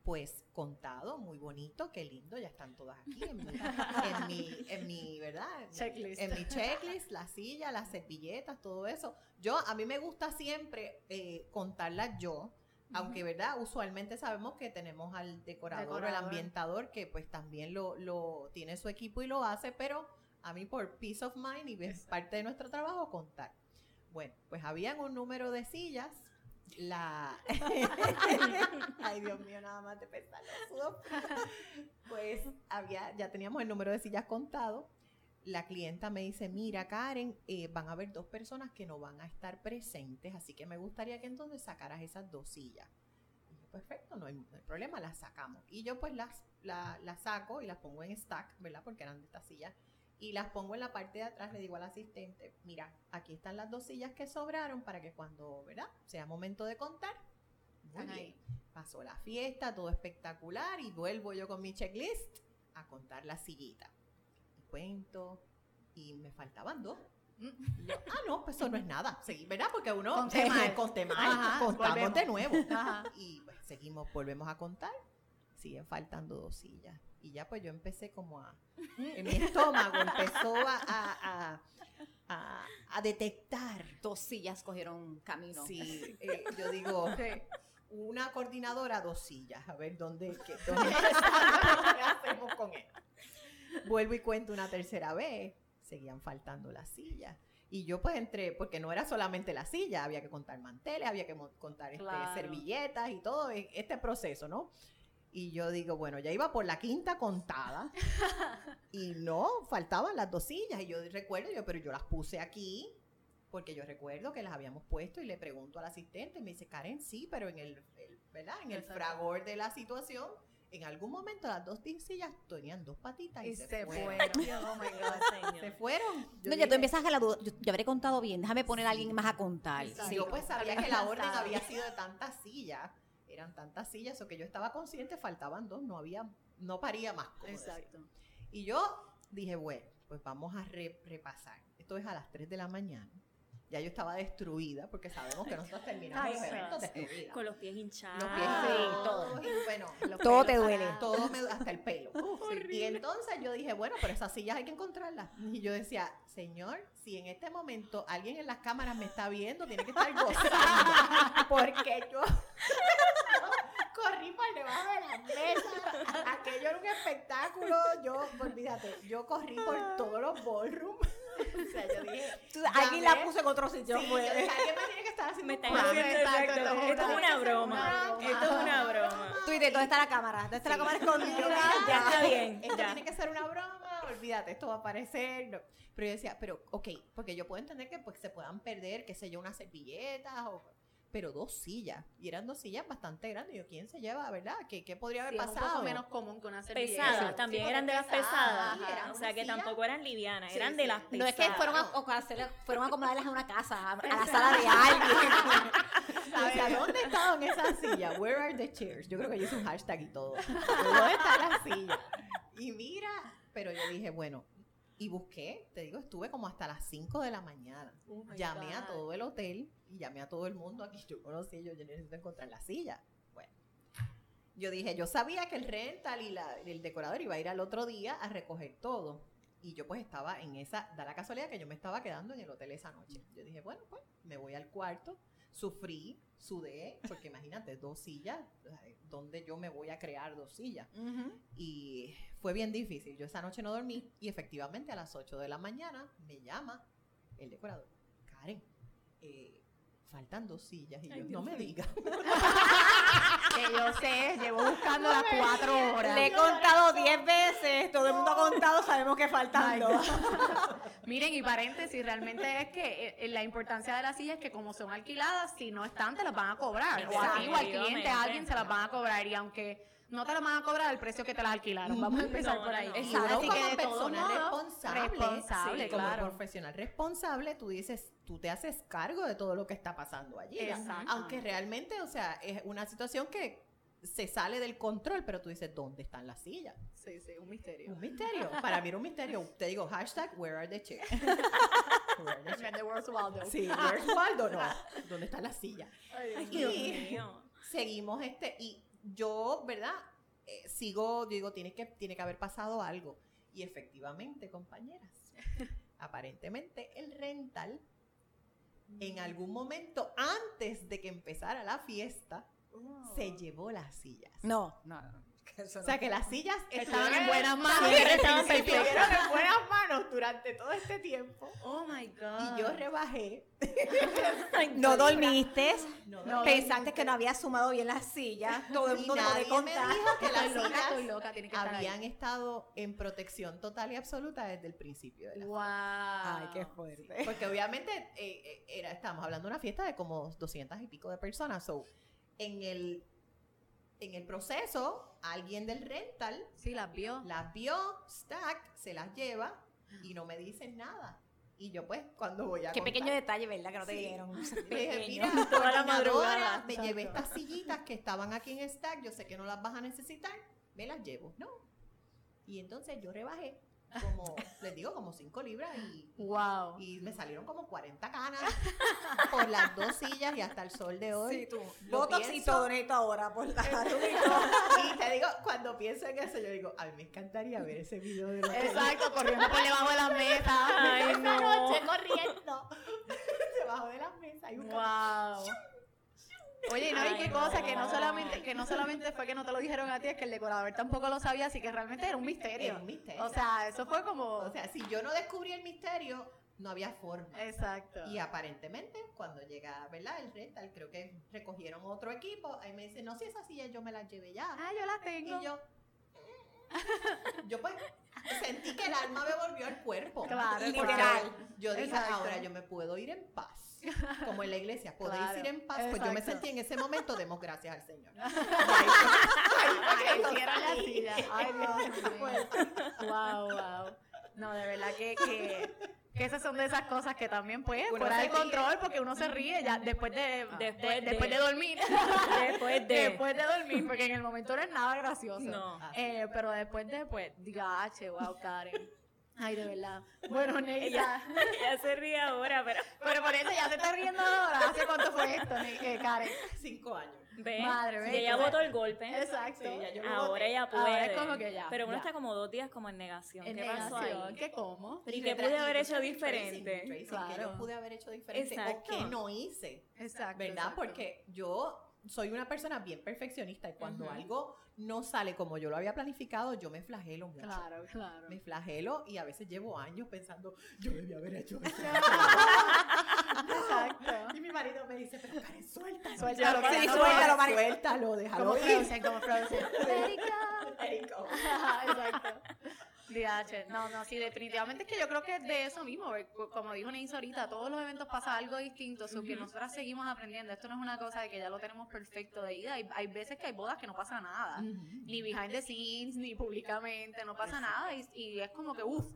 Pues contado, muy bonito, qué lindo, ya están todas aquí en mi, en mi, en mi, ¿verdad? Checklist. En mi checklist, la silla, las servilletas, todo eso. Yo, a mí me gusta siempre eh, contarlas yo, aunque, ¿verdad? Usualmente sabemos que tenemos al decorador, o Decorador. ambientador, que pues también lo, lo tiene su equipo y lo hace, pero a mí por peace of mind y es parte de nuestro trabajo contar. Bueno, pues habían un número de sillas. La. *laughs* Ay, Dios mío, nada más de pensar. *laughs* Pues había, ya teníamos el número de sillas contado. La clienta me dice: Mira, Karen, eh, van a haber dos personas que no van a estar presentes, así que me gustaría que entonces sacaras esas dos sillas. Y yo, perfecto, no hay, no hay problema, las sacamos. Y yo, pues, las, la- las saco y las pongo en stack, ¿verdad? Porque eran de estas sillas y las pongo en la parte de atrás, le digo al asistente, mira, aquí están las dos sillas que sobraron para que cuando, ¿verdad? Sea momento de contar. Están ahí. Pasó la fiesta, todo espectacular y vuelvo yo con mi checklist a contar las sillitas. Y cuento y me faltaban dos. Mm. Y yo, ah, no, pues eso no es nada. Seguí, ¿verdad? Porque uno Conté mal. *laughs* conté mal, Ajá, contamos volvemos. de nuevo. Ajá. Y pues seguimos, volvemos a contar. Siguen faltando dos sillas. Y ya pues yo empecé como a... En mi estómago empezó a, a, a, a- a detectar. Dos sillas cogieron camino. Sí, eh, yo digo, una coordinadora, dos sillas. A ver dónde, qué, dónde *laughs* empezamos, qué hacemos con esto. Vuelvo y cuento una tercera vez. Seguían faltando las sillas. Y yo pues entré, porque no era solamente la silla, había que contar manteles, había que contar este, Claro. servilletas y todo e- este proceso, ¿no? Y yo digo, bueno, ya iba por la quinta contada *laughs* y no, faltaban las dos sillas. Y yo recuerdo, yo, pero yo las puse aquí porque yo recuerdo que las habíamos puesto y le pregunto al asistente y me dice, Karen, sí, pero en el, el- ¿verdad? En el fragor de la situación, en algún momento las dos sillas tenían dos patitas y, Y se, se fueron. fueron. *laughs* Oh my God. *laughs* Se fueron. Yo No, ya tú empiezas a la duda. Yo, yo habré contado bien. Déjame poner a alguien más a contar. Y yo pues sabía que la orden había sido de tantas sillas, eran tantas sillas, o que yo estaba consciente, faltaban dos, no había, no paría más cosas. Exacto. Y yo dije, bueno, pues vamos a re- repasar. Esto es a las 3 de la mañana. Ya yo estaba destruida, porque sabemos que nosotros terminamos Ay, los eventos destruidas. Con los pies hinchados. Los pies sí, todo. Y bueno, los Todo pelos te duele. parados, Todo me hasta el pelo. *laughs* Y entonces yo dije, bueno, pero esas sillas hay que encontrarlas. Y yo decía, señor, si en este momento alguien en las cámaras me está viendo, tiene que estar *laughs* gozando. Porque yo *laughs* corrí por debajo de las mesas. Aquello era un espectáculo. Yo, olvídate, yo corrí por todos los ballrooms. *laughs* O sea, yo dije, Alguien la puso en otro sitio. sí, yo pues. dije, alguien me tiene que estar haciendo Me plan. haciendo Exacto, exacto. esto es Esto es una- broma. Esto es una broma. Twitter, ¿dónde está la cámara? ¿Dónde está la cámara escondida? Ya *laughs* Ya. está bien. Esto ya. tiene que ser una broma, olvídate, esto va a aparecer. no. Pero yo decía, pero, ok, porque yo puedo entender que pues, se puedan perder, qué sé yo, unas servilletas, o, pero dos sillas. Y eran dos sillas bastante grandes. Yo, ¿quién se lleva, verdad? ¿Qué, qué podría haber Sí, es un pasado? poco menos común que una servilleta. Pesadas, Sí, también eran de las pesadas, pesadas. sí, eran o sea que silla. tampoco eran livianas, Sí, eran sí. de las No pesadas. es que fueron a, o fueron a acomodarlas a una casa, a, a la sala de *laughs* alguien. O sea, ¿dónde estaban esas sillas? Where are the chairs? Yo creo que yo hice un hashtag y todo. ¿Dónde están las sillas? Y mira, pero yo dije, bueno, y busqué, te digo, estuve como hasta las 5 de la mañana. Oh llamé a todo el hotel y llamé a todo el mundo aquí. Yo conocí, yo, yo necesito encontrar la silla. Bueno, yo dije, yo sabía que el rental y la- el decorador iba a ir al otro día a recoger todo. Y yo pues estaba en esa, da la casualidad que yo me estaba quedando en el hotel esa noche. Yo dije, bueno, pues me voy al cuarto, sufrí, sudé, porque imagínate, dos sillas, ¿dónde yo me voy a crear dos sillas? Y fue bien difícil. Yo esa noche no dormí y efectivamente a las 8 de la mañana me llama el decorador. Karen, eh, faltan dos sillas. Y yo, no me digas. *laughs* Que yo sé, llevo buscando las cuatro horas. Le he contado 10 veces, todo el mundo ha contado, sabemos que faltan dos. Miren, y paréntesis, realmente es que eh, la importancia de las sillas es que como son alquiladas, si no están, te las van a cobrar. O a ti o al cliente, a alguien se las van a cobrar. Y aunque no te las van a cobrar el precio que te las alquilaron. Vamos a empezar No, por ahí. no. Y Exacto. Así como que de persona responsable, responsable, sí, como claro. profesional responsable, tú dices, tú te haces cargo de todo lo que está pasando allí. Exacto. Aunque realmente, o sea, es una situación que se sale del control, pero tú dices, ¿dónde están las sillas? Sí, sí, un misterio. Un misterio. Para mí era un misterio. *laughs* Te digo, hashtag, where are the chairs? *laughs* Where are the chairs? The Waldo. Sí, where's Waldo? No. ¿Dónde están las sillas? Ay, Dios Y- mío. *laughs* seguimos este y yo, ¿verdad? Eh, sigo, digo, tiene que, tiene que haber pasado algo. Y efectivamente, compañeras, aparentemente el rental en algún momento antes de que empezara la fiesta se llevó las sillas. No, no, no. que *laughs* eso O no. sea que las sillas Estaban en buenas manos. Sí, estaban *laughs* estuvieron en buenas manos durante todo este tiempo. Oh my God. Y yo rebajé. *laughs* No dormiste, No, No, pensaste que no había sumado bien las sillas, todo el mundo dejó de nadie me contar. dijo que las Estoy loca, estoy sillas loca, tiene que estar ahí. habían estado en protección total y absoluta desde el principio de la Wow. Ay, qué fuerte. Porque obviamente eh, eh, era, estábamos hablando de una fiesta de como 200 y pico de personas. So, en el, en el proceso, alguien del rental Sí, las vio. las vio, stack, se las lleva y no me dicen nada. Y yo pues, cuando voy a Qué contar, pequeño detalle, ¿verdad? Que no te Sí. dieron. *laughs* dije, mira, Toda la madrugada. me llevé estas sillitas que estaban aquí en stack, yo sé que no las vas a necesitar, me las llevo. No. Y entonces yo rebajé como, les digo, como 5 libras y Wow. y me salieron como 40 canas por las dos sillas y hasta el sol de hoy. Sí, tú. Botox y todo necesito ahora por la Y te digo, cuando pienso en eso, yo digo, a mí me encantaría ver ese video de lo que Exacto, corriendo por debajo de la mesa. *laughs* Ay, esa no. noche corriendo *laughs* debajo de las mesas. Hay un Wow. Oye, no, y qué no. cosa, que no solamente, que no solamente fue que no te lo dijeron a ti, es que el decorador tampoco lo sabía, así que realmente era un misterio. Era un misterio. O sea, eso fue como. O sea, si yo no descubrí el misterio, no había forma. Exacto. Y aparentemente, cuando llega, ¿verdad? El rental, creo que recogieron otro equipo, ahí me dicen, no, si esas sillas yo me las llevé ya. Ah, yo la tengo. Y yo, *laughs* yo pues sentí que el alma me volvió al cuerpo. Claro, Literal. Yo dije, Exacto. ahora yo me puedo ir en paz. *laughs* Como en la iglesia, podéis Claro, ir en paz. Pues yo me sentí en ese momento, demos gracias al Señor. *laughs* Ay, hicieron la silla. Ay, Dios mío. Wow, wow. No, de verdad que, que, que esas son de esas cosas que también, pues, fuera de control, porque uno se ríe ya después de, Después de- de- después de dormir. *laughs* Después de. después de dormir, porque en el momento no es nada gracioso. No. Eh, pero después de, pues, diga, H, wow, Karen. Ay, de verdad. Bueno, *laughs* Neisa. *laughs* Ella se ríe ahora, pero. Pero por eso ya se está riendo ahora. ¿Hace cuánto fue esto, eh, Karen? Cinco años. Ve, Madre, ve, si ella que- votó el golpe. Exacto. Sí, ya yo Ahora ella puede. Ahora es como que ya, Pero uno ya. está como dos días como en negación. En ¿Qué pasó negación. ahí? ¿Qué cómo? Pero ¿y Y qué pude haber hecho diferente? tracing, ¿Qué Claro. yo pude haber hecho diferente? Exacto. ¿O qué no hice? Exacto. ¿Verdad? exacto. Porque yo soy una persona bien perfeccionista y cuando algo no sale como yo lo había planificado, yo me flagelo mucho. Claro, claro. Me flagelo y a veces llevo años pensando, yo debía haber hecho eso. Exacto. *laughs* y mi marido me dice, pero Karen, suéltalo. Suéltalo, sí, suéltalo, Mari- Suéltalo, déjalo Como. Frozen, como Frozen. It go. Exacto. DH. No, no, sí, definitivamente es que yo creo que es de eso mismo. Como dijo Neisa ahorita, todos los eventos pasa algo distinto, so que nosotras seguimos aprendiendo. Esto no es una cosa de que ya lo tenemos perfecto de ida. Hay, hay veces que hay bodas que no pasa nada. Ni behind the scenes, ni públicamente, no pasa nada. Y, y es como que, uff,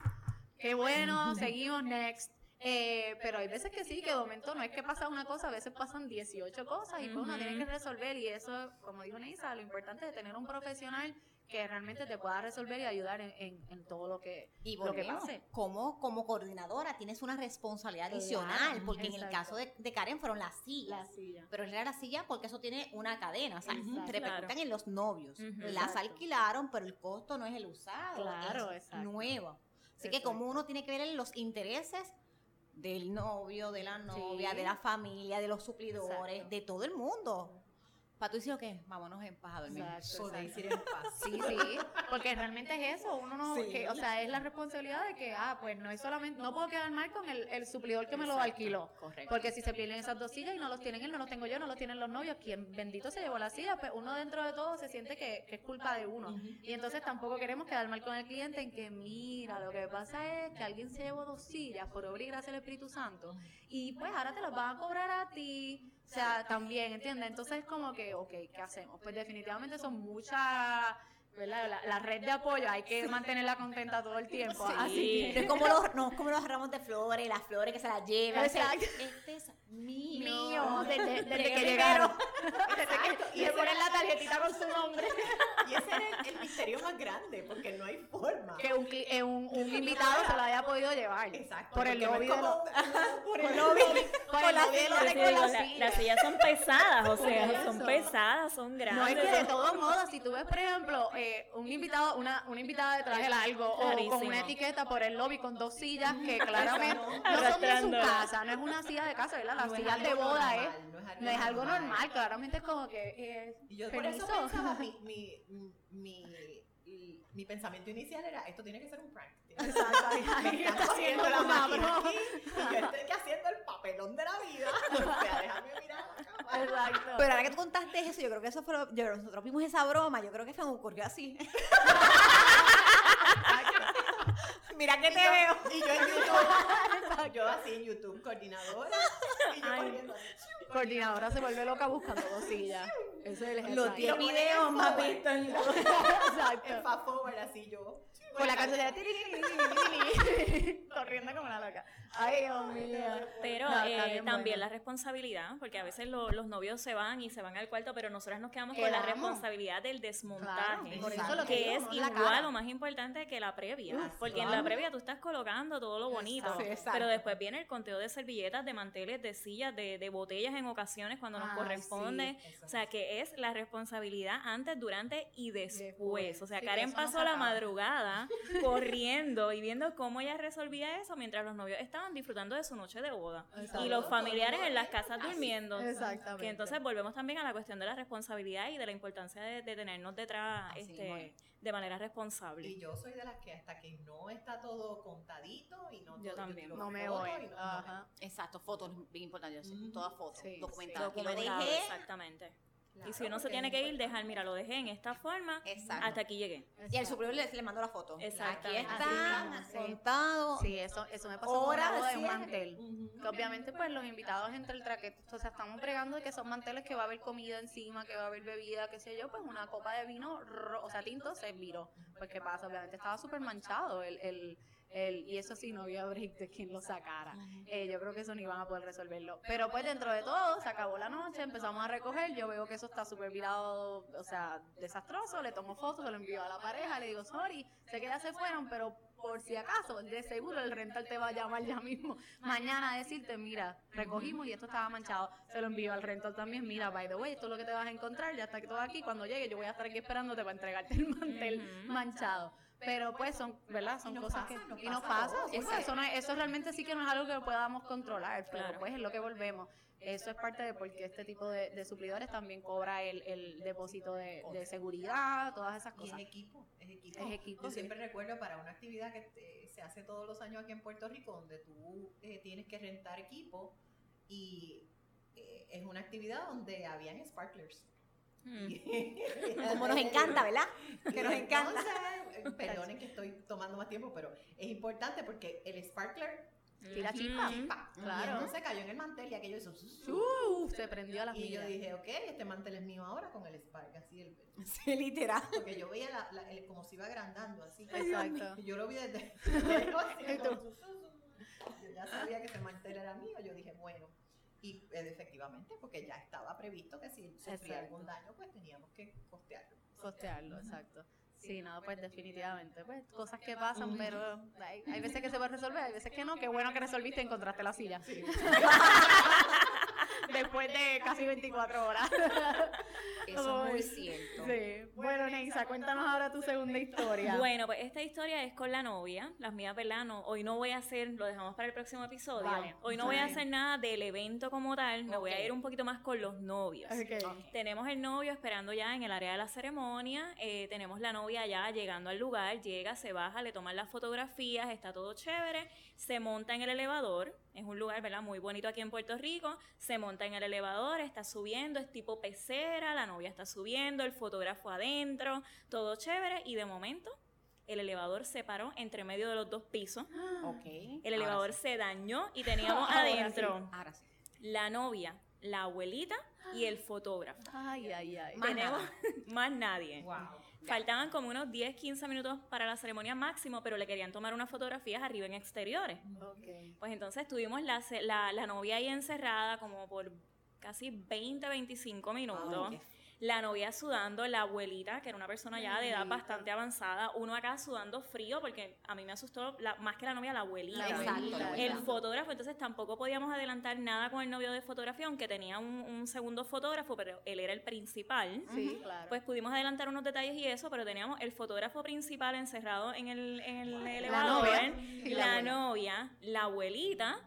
qué bueno, seguimos next. Eh, pero hay veces que sí, que de momento no es que pasa una cosa, a veces pasan 18 cosas y pues uno tiene que resolver. Y eso, como dijo Neisa, lo importante es tener un profesional que realmente te pueda resolver y ayudar en, en- en todo lo que, Y lo que volvemos, pase. como, como coordinadora tienes una responsabilidad adicional, porque en el caso de, de Karen fueron las sillas. silla. Pero era la silla porque eso tiene una cadena, o sea, Exacto. repercutan Claro. en los novios. Las Exacto. alquilaron, pero el costo no es el usado, Claro, es exacto. nuevo. Así que como uno tiene que ver en los intereses del novio, de la novia, Sí. de la familia, de los suplidores, de todo el mundo. Para tú decir, ok, vámonos en paz a dormir. Exacto, Podéis exacto. ir en paz. Sí, sí, porque realmente es eso, uno no, Sí. que, o sea, es la responsabilidad de que, ah, pues no es solamente, no puedo quedar mal con el, el suplidor que me lo alquiló, Correcto. porque si se pierden esas dos sillas y no los tienen él, no los tengo yo, no los tienen los novios, quien bendito se llevó la silla, pues uno dentro de todo se siente que, que es culpa de uno, y entonces tampoco queremos quedar mal con el cliente en que, mira, lo que pasa es que alguien se llevó dos sillas por obra y gracia del Espíritu Santo, y pues ahora te los van a cobrar a ti, o sea, también, ¿entiendes? Entonces es como que, ok, ¿qué hacemos? Pues definitivamente son muchas, ¿verdad? La, la red de apoyo hay que *laughs* mantenerla contenta todo el tiempo. Sí. Así Es que, *laughs* como los, no, como los ramos de flores, las flores que se las llevan. Exacto. Este es mío. mío, desde, desde *laughs* que llegaron. Exacto. y le ponen la tarjetita con su *laughs* nombre. Y ese era el, el misterio más grande, porque no hay forma. que un, eh, un, un invitado se lo haya podido llevar. Exacto. Por el no lobby *laughs* por el lobby. Por el la lobby de la la- las sillas son pesadas, o sea, son pesadas, son grandes. No es que de todos modos, si tú ves, por ejemplo, eh, un invitado, una, una invitada de traje largo o con una etiqueta por el lobby con dos sillas que claramente no son de su casa, no es una silla de casa, ¿verdad? Las Es de algo boda normal, es, no es algo no es algo normal. normal, claramente es como que eh, Y yo por eso pensaba, mi, mi, *laughs* mi, mi, mi pensamiento inicial era, esto tiene que ser un prank. Exacto, Me están está *laughs* haciendo la máquina aquí y yo estoy haciendo el papelón de la vida. *laughs* O sea, déjame mirar la cámara. Exacto. Pero ahora que tú contaste eso, yo creo que eso fue, lo- yo, nosotros vimos esa broma, yo creo que se me ocurrió así. Mira que te veo. Y yo en *laughs* YouTube, yo así en YouTube, coordinadora, y yo Ay. así. Coordinadora se vuelve loca buscando dos sillas. Eso es el Los exacto. 10 Lo ponen videos en más forward. vistos en *laughs* En Exacto. fast forward, así yo. Con la canción de *laughs* corriendo como una loca. Ay, Dios mío. Pero No, eh, también la responsabilidad, porque a veces lo- los novios se van y se van al cuarto, pero nosotras nos quedamos con la responsabilidad del desmontaje. Claro, por eso Exacto. lo que que digo, es no la igual o más importante que la previa, Uf, porque en la previa tú estás colocando todo lo bonito, Exacto. Sí, exacto. pero después viene el conteo de servilletas, de manteles, de sillas, de, de botellas en ocasiones cuando nos Ay, corresponde, sí, o sea que es la responsabilidad antes, durante y después, Después. o sea Sí, Karen no pasó la madrugada *laughs* corriendo y viendo cómo ella resolvía eso mientras los novios estaban disfrutando de su noche de boda Exacto. y los familiares en las casas durmiendo. Exactamente. Que entonces volvemos también a la cuestión de la responsabilidad y de la importancia de, de tenernos detrás Así este, es. de manera responsable. Y yo soy de las que hasta que no está todo contadito y no Yo todo- también. tiro No me voy. y no- no Ajá. Exacto, fotos, bien importante, Ujú. todas fotos, Sí, documentadas. sí. Documentado, exactamente. Claro, y si uno se tiene que ir, dejar, mira, lo dejé en esta forma, Exacto. hasta aquí llegué. Y al superior le, le mandó la foto. Aquí Exactamente. está, sí. contado. Sí, eso, eso me pasó con Hora una boda de un mantel. Que obviamente, pues los invitados entre el traquete, o sea, estamos bregando de que son manteles que va a haber comida encima, que va a haber bebida, qué sé yo, pues una copa de vino, ro- o sea, tinto se viró. Pues, ¿qué pasa? Obviamente estaba súper manchado el, el, el, y eso sí, no había break de quien lo sacara. Eh, yo creo que eso no iban a poder resolverlo. Pero pues dentro de todo, se acabó la noche, empezamos a recoger, yo veo que eso está súper virado, o sea, desastroso, le tomo fotos, se lo envío a la pareja, le digo, sorry, sé que ya se fueron, pero por si acaso, de seguro el rental te va a llamar ya mismo. Mañana a decirte, mira, recogimos y esto estaba manchado, se lo envío al rental también, mira, by the way, esto es lo que te vas a encontrar, ya está todo aquí, cuando llegue yo voy a estar aquí esperándote para entregarte el mantel manchado. Pero pues son, ¿verdad? Son cosas pasa, que nos y pasa sí, eso, no es- eso realmente sí que no es algo que podamos controlar, pero Claro. pues es lo que volvemos. Eso es parte de porque este tipo de, de suplidores también cobra el, el depósito de, de seguridad, todas esas Y es cosas. equipo, es equipo. Es equipo, Yo sí. siempre recuerdo para una actividad que eh, se hace todos los años aquí en Puerto Rico, donde tú eh, tienes que rentar equipo y eh, es una actividad donde habían sparklers. Mm. *laughs* *laughs* Como nos encanta, ¿verdad? *laughs* Que nos encanta. Entonces, eh, perdonen que estoy tomando más tiempo, pero es importante porque el sparkler Tira chispa. chispa. Claro. Y entonces cayó en el mantel y aquello hizo. Uf, se prendió a las Y yo dije, ok, este mantel es mío ahora con el spark, así el, Sí, literal. porque yo veía la, la- el- como se iba agrandando así. Exacto. Y yo lo vi desde, desde. Yo ya sabía que ese mantel era mío, yo dije, bueno. Y eh, efectivamente, porque ya estaba previsto que si sufría Exacto. algún daño, pues teníamos que costearlo. costearlo, exacto. Sí, no, pues definitivamente, pues cosas que pasan, pero hay, hay veces que se puede resolver, hay veces que no. Qué bueno que resolviste y encontraste la silla. *laughs* *laughs* Después de casi 24 horas. *laughs* Eso es muy cierto. Sí. Bueno, Neisa, cuéntanos ahora tu segunda historia. Bueno, pues esta historia es con la novia. Las mías, ¿verdad? No, hoy no voy a hacer, lo dejamos para el próximo episodio. Vale. Hoy no voy a hacer nada del evento como tal, me voy a ir un poquito más con los novios. Tenemos el novio esperando ya en el área de la ceremonia, eh, tenemos la novia ya llegando al lugar, llega, se baja, le toman las fotografías, está todo chévere, se monta en el elevador, es un lugar, ¿verdad? Muy bonito aquí en Puerto Rico, se monta en el elevador, está subiendo, es tipo pecera, la novia está subiendo, el fotógrafo adentro, todo chévere y de momento el elevador se paró entre medio de los dos pisos, *gasps* Ok. el elevador se dañó y teníamos *laughs* Ahora adentro Ahora sí. la novia, la abuelita y el fotógrafo. *gasps* Ay, ay, ay. Más Tenemos nada. *laughs* más nadie. Wow. Faltaban como unos 10, 15 minutos para la ceremonia máximo, pero le querían tomar unas fotografías arriba en exteriores. Ok. Pues entonces tuvimos la, la, la novia ahí encerrada como por casi 20, 25 minutos. La novia sudando, la abuelita, que era una persona ya de edad bastante avanzada, uno acá sudando frío, porque a mí me asustó la- más que la novia, la abuelita. Exacto, la El fotógrafo, entonces tampoco podíamos adelantar nada con el novio de fotografía, aunque tenía un, un segundo fotógrafo, pero él era el principal. Sí, claro. Pues pudimos adelantar unos detalles y eso, pero teníamos el fotógrafo principal encerrado en el, en el elevador, novia. la novia, la abuelita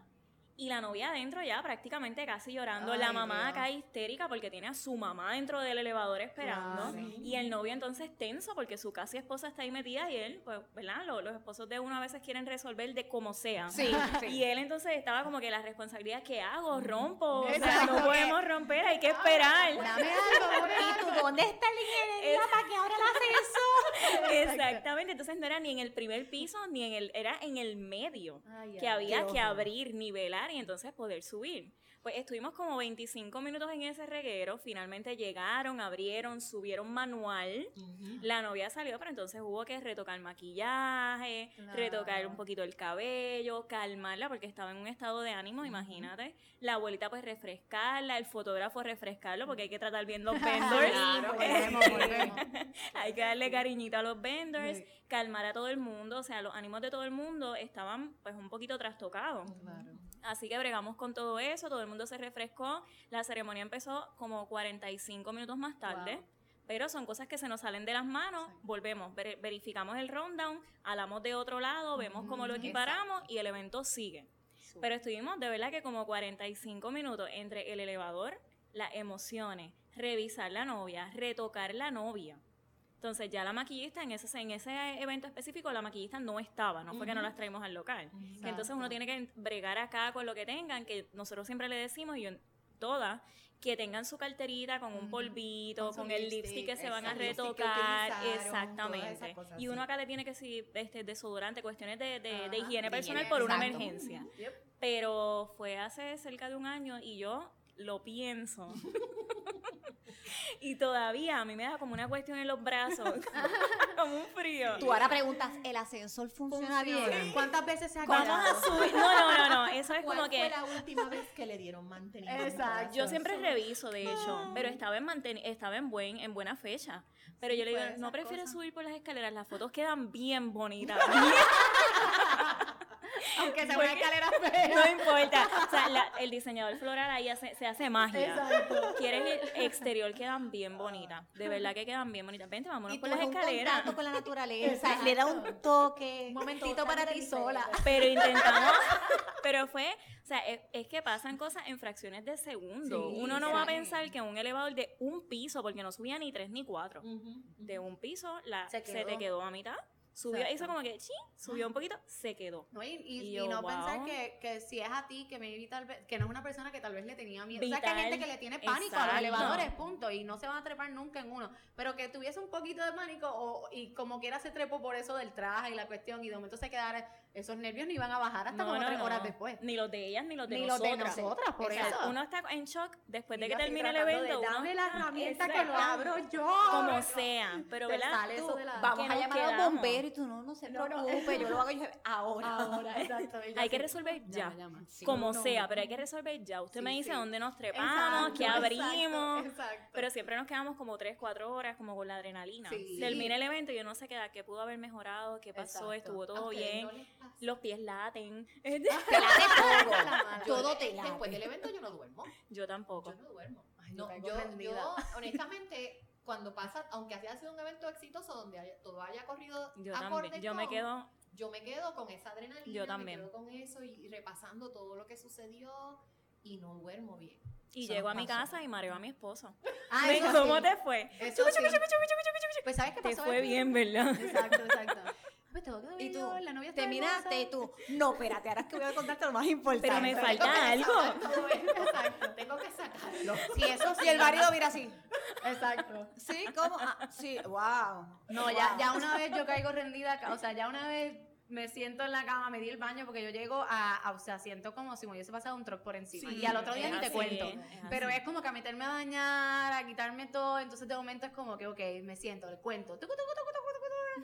y la novia adentro ya prácticamente casi llorando. la mamá Dios. acá histérica porque tiene a su mamá dentro del elevador esperando. Y el novio entonces tenso porque su casi esposa está ahí metida y él, pues, ¿verdad? Lo- Los, esposos de uno a veces quieren resolver de como sea. Sí, sí. Y él entonces estaba como que la responsabilidad, ¿qué hago? ¿Rompo? O sea, no podemos romper, hay que esperar. Dame algo, *laughs* ¿Y tú dónde está la ingeniería para que ahora la asesor? *laughs* Exactamente, entonces no era ni en el primer piso ni en el, era en el medio Ay, que había que abrir, nivelar y entonces poder subir. Pues estuvimos como 25 minutos en ese reguero, finalmente llegaron, abrieron, subieron manual. La novia salió, pero entonces hubo que retocar maquillaje, Claro. retocar un poquito el cabello, calmarla porque estaba en un estado de ánimo, imagínate. La abuelita pues refrescarla, el fotógrafo refrescarlo porque hay que tratar bien los *laughs* vendors. Claro, *laughs* volvemos, volvemos. hay que darle cariñito a los vendors, Sí. calmar a todo el mundo, o sea, los ánimos de todo el mundo estaban pues un poquito trastocados. Claro. Así que bregamos con todo eso, todo el mundo se refrescó, la ceremonia empezó como 45 minutos más tarde. Wow. Pero son cosas que se nos salen de las manos, volvemos, ver- verificamos el rundown, hablamos de otro lado, vemos cómo lo equiparamos y el evento sigue. Pero estuvimos de verdad que como 45 minutos entre el elevador, las emociones, revisar la novia, retocar la novia. Entonces ya la maquillista en ese, en ese evento específico, la maquillista no estaba, no fue que no las traímos al local. Que entonces uno tiene que bregar acá con lo que tengan, que nosotros siempre le decimos, y yo todas, que tengan su carterita con un polvito, Con el lipstick, lipstick que se van a exacto, retocar, exactamente. Y uno acá le tiene que decir este, desodorante, cuestiones de, de- de higiene personal higiene, por una exacto. emergencia. Yep. Pero fue hace cerca de un año y yo lo pienso. y todavía a mí me da como una cuestión en los brazos, *laughs* como un frío. Tú ahora preguntas, ¿el ascensor funciona, bien? ¿Cuántas veces se ha Vamos a subir. No, no, no, no. Eso es ¿Cuál como fue que. la última vez que le dieron mantenimiento? Exacto. Yo siempre reviso, de hecho, pero estaba en manten- estaba en buen, en buena fecha. Pero yo le digo, no esas prefieres cosas. subir por las escaleras, las fotos quedan bien bonitas. *laughs* Aunque sea una escalera *laughs* fea. no importa. O sea, la- el diseñador floral ahí hace- se hace magia. Exacto. Quieres el exterior, quedan bien bonitas. De verdad que quedan bien bonitas. Vente, vámonos por las es un escaleras. contacto con la naturaleza, le da un toque. Un momentito para ti sola. Pero intentamos, *laughs* pero fue, o sea, es, es que pasan cosas en fracciones de segundo. Sí, Uno no va a sí. pensar que un elevador de un piso, porque no subía ni tres ni cuatro, Ujú. de un piso la, Se se, te quedó a mitad, subió, Exacto. hizo como que, sí, subió un poquito, se quedó. No, y, y- Y y yo, no wow. pensar que, que si es a ti, que me tal vez, que no es una persona que tal vez le tenía miedo. o sea, que hay Vital. gente que le tiene pánico a los Exacto. elevadores, punto, y no se van a trepar nunca en uno. Pero que tuviese un poquito de pánico o, y como quiera se trepó por eso del traje y la cuestión, y de momento se quedara, esos nervios no iban a bajar hasta No, como no, tres no. horas después. Ni los de ellas, ni los de Ni los de nosotras. por O sea, eso. Uno está en shock después de que termine el de, evento. Dame la herramienta que lo Exacto. abro yo. Como sea, pero Te ¿verdad? sale Tú- eso de la- Vamos a llamar a los bomberos y tú no, no se No, no. preocupe, yo lo hago yo ahora. Ahora, exacto. *laughs* y yo Hay que resolver ya. llama, llama. Sí, como no, sea, no. pero hay que resolver ya. Usted Sí, me dice sí. dónde nos trepamos, Exacto, qué abrimos. exacto, exacto. Pero siempre nos quedamos como 3, 4 horas como con la adrenalina. Termina el evento y yo no sé qué, qué pudo haber mejorado, qué pasó, Exacto. estuvo ¿A todo bien. Pasa? Los pies laten. *laughs* Te late todo. Te Después late. del evento yo no duermo. Yo tampoco. Yo no duermo. Ay, No, yo, yo, *laughs* honestamente, cuando pasa, aunque haya sido un evento exitoso donde haya- todo haya corrido Yo acorde también. Yo me quedo. yo me quedo con esa adrenalina, Yo también. me quedo con eso y repasando todo lo que sucedió y no duermo bien. Y llego a mi casa y mareo a mi esposo. Ah, ¿Cómo sí. te fue? Sí. Pues ¿sabes qué Te pasó? fue aquí? bien, ¿verdad? Exacto, exacto. Pues todo quedó Y bien, tú, yo, la novia está terminaste y tú, no, espérate, ahora es que voy a contarte lo más importante. Pero me Tengo falta *laughs* que algo. Exacto, tengo que sacarlo. Sí, eso sí. Y el marido mira así. Exacto. Sí, ¿cómo? Ah, sí, wow. No, ya, ya una vez yo caigo rendida, acá, o sea, ya una vez me siento en la cama, me di el baño porque yo llego a, a- o sea, siento como si me hubiese pasado un truck por encima. Sí, y al otro día ni te cuento. es Pero es como que a meterme a bañar, a quitarme todo, entonces de momento es como que, ok, me siento, le cuento, tucu, tucu, tucu,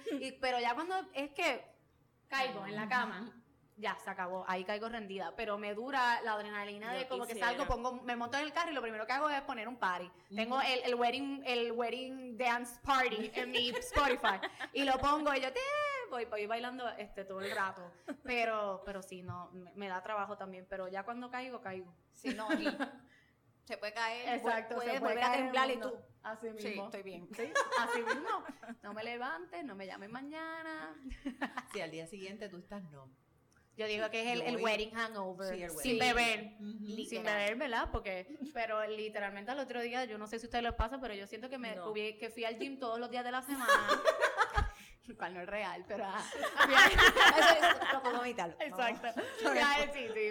*laughs* y, pero ya cuando es que caigo en la cama, ya, se acabó, ahí caigo rendida, pero me dura la adrenalina de como que salgo, pongo, me monto en el carro y lo primero que hago es poner un party. Tengo el, el wedding, el wedding dance party *laughs* en mi Spotify y lo pongo y yo te voy, voy bailando este todo el rato, pero, pero sí, no, me, me da trabajo también, pero ya cuando caigo, caigo. Sí, no, y *laughs* se puede caer, Exacto, puede se puede volver a caer el temblar y tú. Así Sí, mismo. estoy bien. Sí, así mismo. No me levantes, no me llames mañana. *laughs* Si al día siguiente tú estás no. Yo digo que es el, wedding hangover. Sí, el sin beber. Sin beber, ¿verdad? Porque, pero literalmente al otro día, yo no sé si a ustedes les pasa, pero yo siento que me No. que fui al gym todos los días de la semana. *laughs* Cual no es real, pero. Fui *laughs* al- Eso es- lo puedo evitar. Exacto. *laughs* Fui al, sí, sí.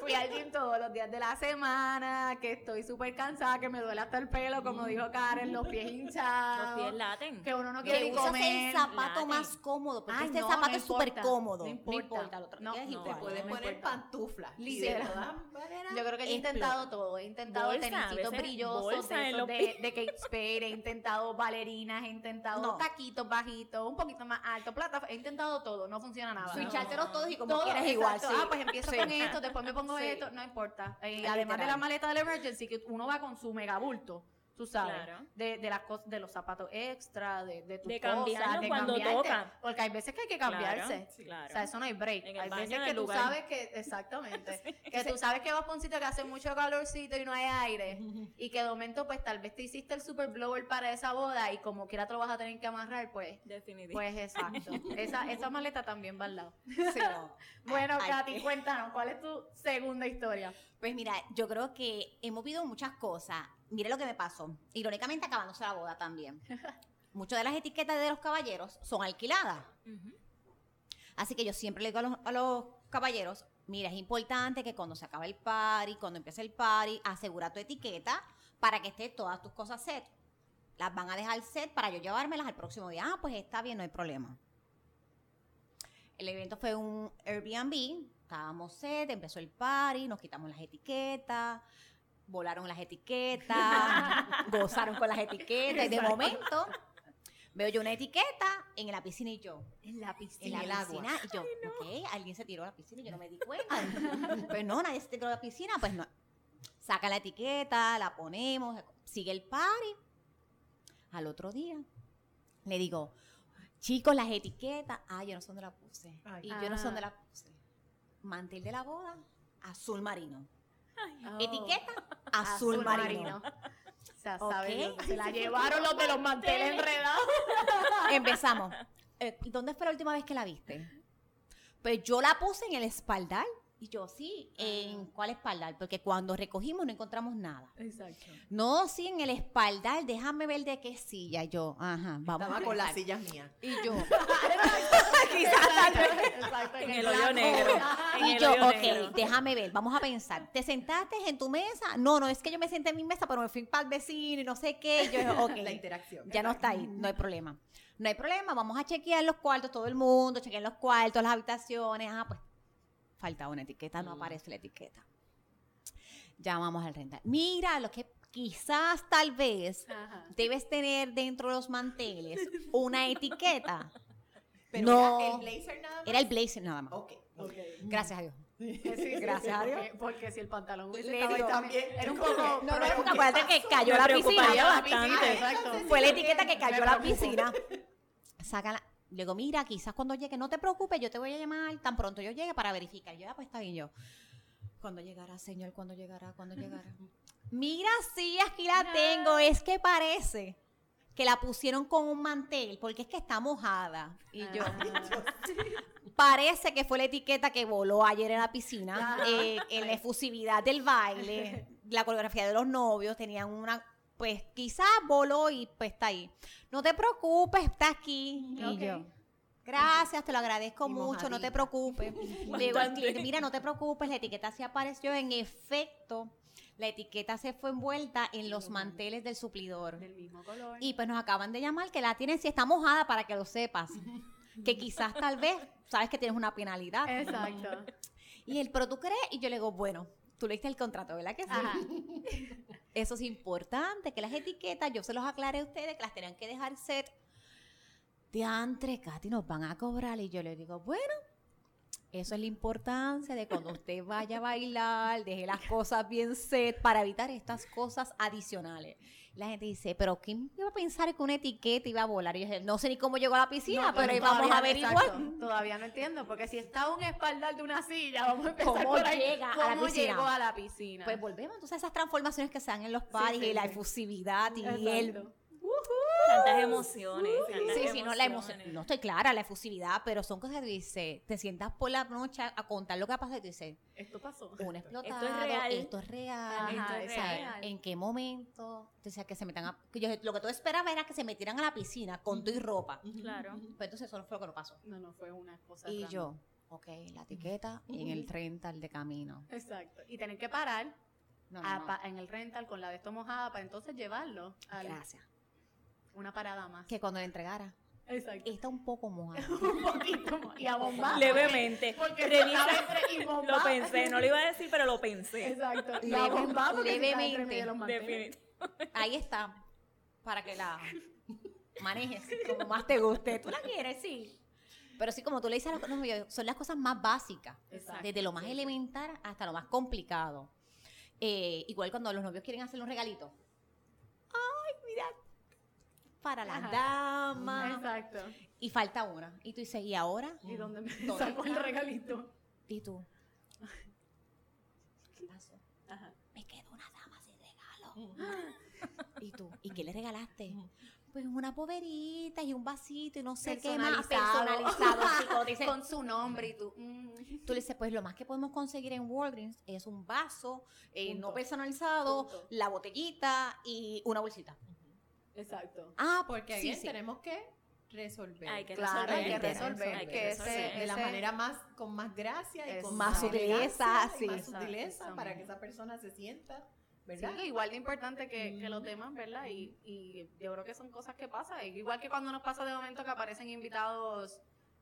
Fui al gym todos los días de la semana, que estoy súper cansada, que me duele hasta el pelo, como dijo Karen, los pies hinchados. Los pies laten. Que uno no quiere ni comer. el zapato más cómodo, porque Ay, este no, zapato no es súper cómodo. no importa. el otro No, no, Te puedes poner pantuflas. Yo creo que he intentado todo. He intentado a tenisitos veces brillosos de, de, Kate Spade, *laughs* he intentado bailarinas, he intentado taquitos bajitos, un poquito más alto, plata, he intentado todo, no funciona nada. Switchártelos todos y como Todo, quieras igual, sí. Ah, pues empiezo Sí. con esto, después me pongo Sí. esto, no importa. Eh, además de la maleta del emergency, que uno va con su megabulto, tú sabes, Claro. de, de las cosas, de los zapatos extra, de, de tus De cosas, de cuando toca. Porque hay veces que hay que cambiarse. Claro, claro. O sea, eso no hay break. Hay veces que tú lugar. sabes que, *laughs* exactamente, que tú sabes que vas por un sitio que hace mucho calorcito y no hay aire, y que de momento, pues tal vez te hiciste el super blower para esa boda y como quiera te lo vas a tener que amarrar, pues, Definitivamente. pues exacto. *laughs* esa, esa maleta también va al lado. Sí, no. *laughs* Bueno, Ay, Katy, cuéntanos, ¿cuál es tu segunda historia? Pues mira, yo creo que hemos vivido muchas cosas. Mira lo que me pasó. Irónicamente acabándose la boda también. *laughs* Muchas de las etiquetas de los caballeros son alquiladas. Así que yo siempre le digo a los, a los caballeros, mira, es importante que cuando se acaba el party, cuando empiece el party, asegura tu etiqueta para que esté todas tus cosas set. Las van a dejar set para yo llevármelas al próximo día. Ah, pues está bien, no hay problema. El evento fue un Airbnb, estábamos set, empezó el party, nos quitamos las etiquetas, volaron las etiquetas, *laughs* gozaron con las etiquetas y de momento veo yo una etiqueta en la piscina y yo, En la en piscina. la el agua. piscina y yo, ok, alguien se tiró a la piscina y yo no me di cuenta. pues no, nadie se tiró a la piscina, pues no. Saca la etiqueta, la ponemos, sigue el party. Al otro día le digo, chicos, las etiquetas, ah, yo no sé dónde la puse. Ay. y yo no sé Ah. dónde la puse. Mantel de la boda, azul marino. Oh. Etiqueta, azul, marino. O sea, Ok. sabe Dios, se la *laughs* llevaron los de los manteles enredados. *laughs* Empezamos. Eh, ¿y ¿Dónde fue la última vez que la viste? Pues yo la puse en el espaldar. Y yo, sí, ¿en cuál espaldar? Porque cuando recogimos no encontramos nada. Exacto. No, sí, en el espaldar, déjame ver de qué silla. Yo, ajá, vamos Estaba a con las sillas mías. Y yo, *laughs* Exacto, En el hoyo negro. En y el yo, ok, negro. déjame ver, vamos a pensar. ¿Te sentaste en tu mesa? No, no, es que yo me senté en mi mesa, pero me fui para el vecino y no sé qué. Y yo, *laughs* ok. La interacción. Ya no está ahí, no hay problema. No hay problema, vamos a chequear los cuartos, todo el mundo, chequear los cuartos, las habitaciones. Ah, pues falta una etiqueta, no Mm. aparece la etiqueta. Llamamos al rental. Mira, lo que quizás, tal vez, Ajá. debes tener dentro de los manteles una etiqueta. *laughs* Pero No. era el blazer nada más. Era el blazer nada más. Ok. Ok. Gracias a Dios. Sí, sí, Gracias a sí, Dios. porque, porque si el pantalón hubiese Le estado ahí también, era un poco... No, no, ¿qué acuérdate que cayó Me la piscina. bastante. Exacto. Fue la etiqueta que cayó a la piscina. Saca la- Le digo, mira, quizás cuando llegue, no te preocupes, yo te voy a llamar tan pronto yo llegue para verificar. Yo, ya pues está bien yo. Cuando llegará, señor? ¿Cuándo llegará? ¿Cuándo llegará? mira, sí, aquí la tengo. Es que parece que la pusieron con un mantel, porque es que está mojada. Y yo, *laughs* parece que fue la etiqueta que voló ayer en la piscina, eh, en la efusividad del baile, *laughs* la coreografía de los novios, tenían una, pues quizás voló y pues está ahí. No te preocupes, está aquí. Ok. Y yo, gracias, te lo agradezco Y mucho, no te preocupes. *laughs* Le digo al cliente, mira, no te preocupes, la etiqueta sí apareció, en efecto, la etiqueta se fue envuelta en los manteles del suplidor. Del mismo color. Y pues nos acaban de llamar que la tienen si está mojada para que lo sepas. *laughs* Que quizás tal vez sabes que tienes una penalidad. Exacto. *laughs* Y él, pero tú crees, y yo le digo, bueno, tú leíste el contrato, ¿verdad que sí? Ajá. *laughs* Eso es importante, que las etiquetas, yo se los aclaré a ustedes, que las tenían que dejar set. De entre, Katy, nos van a cobrar. Y yo le digo, bueno, Eso es la importancia de cuando usted vaya a bailar, deje las cosas bien set para evitar estas cosas adicionales. La gente dice, pero ¿quién iba a pensar que una etiqueta iba a volar? Y yo dije, no sé ni cómo llegó a la piscina, No, pero ahí vamos a averiguar. exacto, todavía no entiendo, porque si está un espaldar de una silla, vamos a empezar ¿Cómo por ahí. llega a la ¿Cómo piscina? llegó a la piscina? Pues volvemos entonces a esas transformaciones que se dan en los paris sí, y la sí. efusividad y el Exacto. Tantas emociones. tantas Sí, sí, no, la emoción. No estoy clara, la efusividad, pero son cosas que tú dices, te sientas por la noche a, contar lo que ha pasado y tú dices, Esto pasó. un explotado, Esto es real. esto es real, Ajá, Esto es o sea, real. ¿En qué momento? O sea, que se metan a, que yo- lo que tú esperabas era que se metieran a la piscina con tu y ropa. Claro. Pero entonces eso no fue lo que no pasó. No, no, fue una cosa. Y yo, ok, la etiqueta y en el rental de camino. Exacto. Y tener que parar No, a no, pa- en el rental con la de esto mojada para entonces llevarlo Gracias. Una parada más. Que cuando le entregara, Exacto. está un poco mojada. *laughs* un poquito más. Y a bombar. Levemente. Porque Revisa- entre y Lo bombar. pensé, no lo iba a decir, pero lo pensé. Exacto. Y Leve- a bombar porque si estaba entre levemente. los. Ahí está, para que la manejes como más te guste. ¿Tú la quieres? Sí. Pero sí, como tú le dices a los novios, son las cosas más básicas. Exacto. Desde lo más elemental hasta lo más complicado. Eh, igual cuando los novios quieren hacerle un regalito. Para las Ajá. damas. Exacto. Y falta una. Y tú dices, ¿y ahora? ¿Y dónde me *laughs* ¿Dónde sacó el regalito? Y tú. *laughs* ¿Qué pasó? Ajá. me quedó una dama sin regalo. *gasps* ¿Y tú? ¿Y qué le regalaste? Pues una poverita y un vasito y no sé qué más personalizado. *laughs* chico. Dice- Con su nombre y tú. mm. Tú le dices, pues lo más que podemos conseguir en Walgreens es un vaso eh, no personalizado, Punto. la botellita y una bolsita. Exacto. Ah, Porque ahí sí. tenemos que resolver. Hay que Claro, resolver. hay que resolver. hay que que ese- resolver. de la ese- manera más con más gracia y con Más sutileza, sí. más sutileza para que esa persona se sienta, Sí, ¿verdad? igual de importante que, que los demás, ¿verdad? Y, y yo creo que son cosas que pasan. Igual que cuando nos pasa de momento que aparecen invitados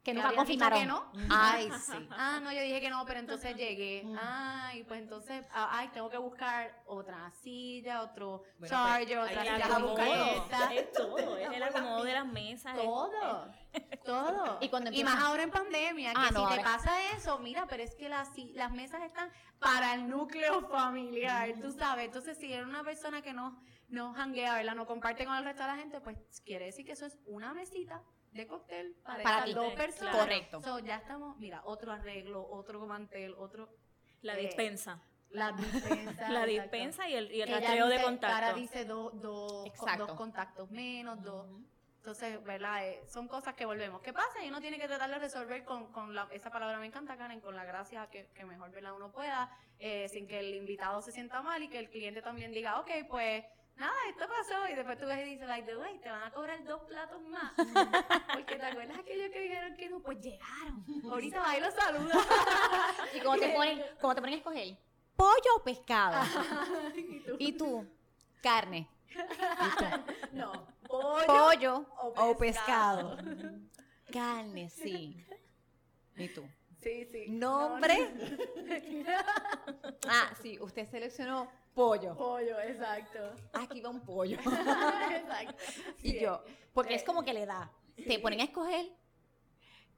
que nunca confirmaron. que no. *laughs* Ay, sí. Ah, no, yo dije que no, pero entonces llegué. Ay, pues entonces, ah, ay, tengo que buscar otra silla, otro Bueno, charger, pues, otra silla a buscar esta. Es todo. Es el acomodo de las mesas. es- Todo, todo. Y cuando más empiezan- ahora en pandemia, que Ah, no, si te pasa eso, mira, pero es que las, las mesas están para el núcleo familiar, tú sabes. Entonces, si eres una persona que no, no janguea, ¿verdad? No comparte con el resto de la gente, pues quiere decir que eso es una mesita de cóctel para, Para esas ti. dos personas. Correcto. So, ya estamos, mira, otro arreglo, otro mantel, otro... La Eh, dispensa. La *laughs* dispensa. La dispensa y el, y el rastreo de contacto. Cara dice dos dos- Exacto. dos contactos menos, dos... Entonces, ¿verdad? Eh, son cosas que volvemos. ¿Qué pasa? Y uno tiene que tratar de resolver con, con la, esa palabra me encanta, Karen, con la gracia que, que mejor ¿verdad? uno pueda, eh, sin que el invitado se sienta mal y que el cliente también diga, ok, pues nada, esto pasó. Y después tú ves y dices, like, the way, te van a cobrar dos platos más. *laughs* Porque te acuerdas aquellos que dijeron que no, pues llegaron. Ahorita va y los saluda. *laughs* Y como te ponen, como te ponen a escoger, pollo o pescado. *laughs* y tú, Y tú, carne. no, pollo. pollo o o pescado. Carne, sí. ¿Y tú? Sí, sí. Nombre. No, Ah, sí, usted seleccionó pollo. pollo, exacto. Aquí va un pollo. *laughs* exacto. Y Sí, yo, porque es Eh, como que le da. Te ponen a escoger,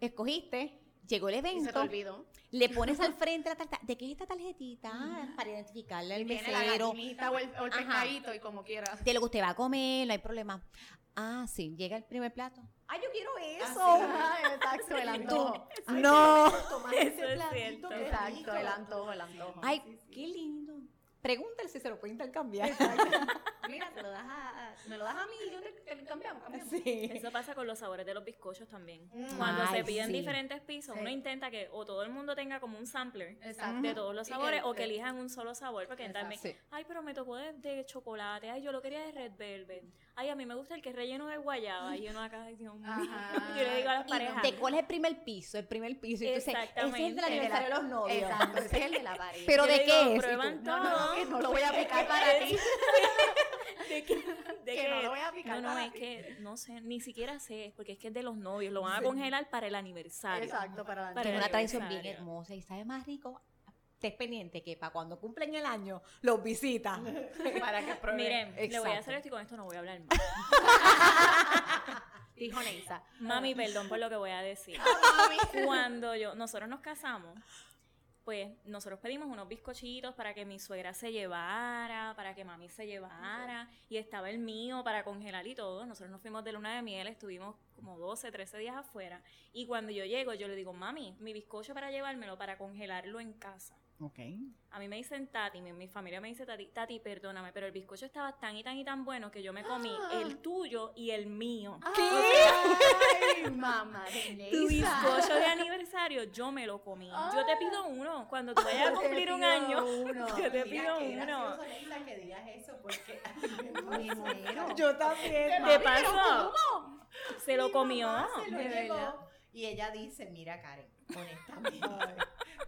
escogiste, llegó el Y se te evento, olvidó. le pones al frente la tarjeta. ¿De qué es esta tarjetita? Ah, Para identificarle al la mesero. gallinita o el, o el pescadito y como quieras. De lo que usted va a comer, no hay problema. Ah, sí, llega el primer plato. ¡Ay, yo quiero eso! Ah, exacto, el *laughs* Y tú, antojo. no. Tomar Eso ese es cierto. Exacto, el antojo, el antojo. Ay, Sí, sí. qué lindo. Pregúntale si se lo puede intercambiar. *laughs* Mira, te lo das a, me lo das a mí y yo te, te cambiamos, cambiamos. Sí. Eso pasa con los sabores de los bizcochos también. Mm. Cuando Ay, se piden sí. diferentes pisos, Sí. uno intenta que o todo el mundo tenga como un sampler Exacto. de todos los sabores que- o que que- elijan un solo sabor porque también, Sí. ay, pero me tocó de, de chocolate, ay, yo lo quería de red velvet, ay, a mí me gusta el que es relleno de guayaba y uno acá, Dios mío. *laughs* Yo le digo a las parejas, ¿De cuál es el primer piso? El primer piso. Y tú dices, ese es el del aniversario de los novios. Exacto, ese es el de la pared. Pero Yo ¿de qué es? Prueban tú, no, no, todo. No, que no lo voy a picar para ti. *laughs* ¿De qué? ¿De Que qué? no lo voy a picar No, no, para es ti. que no sé, ni siquiera sé, porque es que es de los novios, lo van a congelar para el aniversario. Exacto, para la Para que es el una tradición bien hermosa y sabe más rico. Estés pendiente que para cuando cumplen el año los visitan. *laughs* para que pruebe. Miren, le voy a hacer esto y con esto no voy a hablar más. *laughs* Dijo Neisa. Mami, perdón por lo que voy a decir. Cuando yo, nosotros nos casamos, pues nosotros pedimos unos bizcochitos para que mi suegra se llevara, para que mami se llevara, y estaba el mío para congelar y todo. Nosotros nos fuimos de luna de miel, estuvimos como 12, 13 días afuera, y cuando yo llego, yo le digo, mami, mi bizcocho para llevármelo, para congelarlo en casa. Ok. A mí me dicen Tati, mi, mi familia me dice Tati, Tati, perdóname, pero el bizcocho estaba tan y tan y tan bueno que yo me comí el tuyo y el mío. Ay, *laughs* mamá de Tu bizcocho de aniversario, yo me lo comí. Yo te pido uno. Cuando tú vayas a *laughs* cumplir un año, *laughs* yo te Mira, pido qué uno. que digas eso porque. Yo también. ¿Qué pasó? Se lo Mi comió. mamá se lo. Y ella dice, mira Karen, honestamente,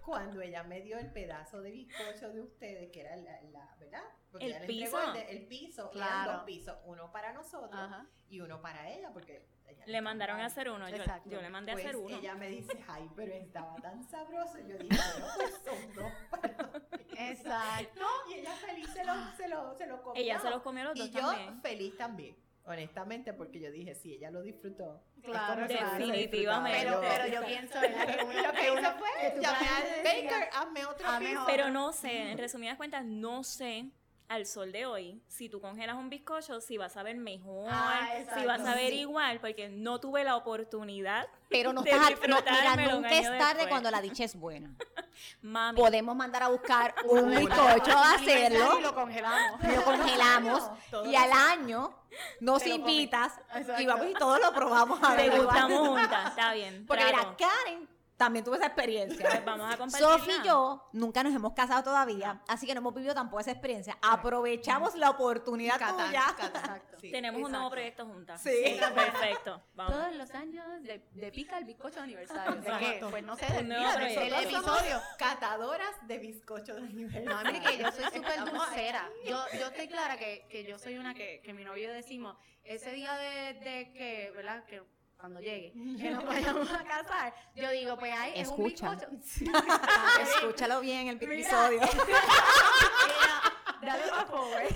cuando ella me dio el pedazo de bizcocho de ustedes, que era la, la- ¿verdad? Porque El ella le entregó piso. El, de- el piso, eran Claro. dos pisos, uno para nosotros Ajá. y uno para ella, porque ella Le mandaron a hacer uno. Yo, Exacto. yo le mandé a pues hacer uno. ella me dice, ay, pero estaba tan sabroso. Y yo dije, bueno, pues son dos para mí". Exacto. Y ella feliz se lo, se lo, se lo comió. Ella se los comió los dos Y yo también. feliz también, honestamente, porque yo dije, si ella lo disfrutó. Claro, Definitivamente. Pero, pero yo pienso, ¿verdad? Que uno, Lo que uno fue, de- baker, hazme otro. Pero no sé, en resumidas cuentas, no sé al sol de hoy, si tú congelas un bizcocho, si vas a ver mejor, Ah, si vas a ver sí. igual, porque no tuve la oportunidad. Pero no de estás, no, mira, nunca es tarde después. cuando la dicha es buena. *laughs* Mami, Podemos mandar a buscar *laughs* un bizcocho a hacerlo, Y lo congelamos. lo congelamos *laughs* Todo y al año nos Te invitas y vamos y todos lo probamos a te ver. gustamos juntas, está bien. Porque trato. mira, Karen también tuvo esa experiencia. Pues vamos a compartirla. Sofi y yo nunca nos hemos casado todavía, así que no hemos vivido tampoco esa experiencia. Aprovechamos la oportunidad Catán, tuya. catán. Exacto. Sí. *laughs* Tenemos un nuevo proyecto juntas. Sí. Perfecto. Vamos. Todos los años de, de pica el bizcocho de aniversario. ¿De qué? Pues no sé, somos episodio. Catadoras de bizcocho de aniversario. No, mire que yo soy *laughs* súper dulcera. Yo, yo estoy clara que, que yo soy una que, que mi novio decimos, ese día de, de que, ¿verdad? Que cuando llegue, *laughs* que nos vayamos a casar, yo digo, pues ahí es un bizcocho. *laughs* *laughs* Escúchalo bien el episodio. Mira, Dale más forward.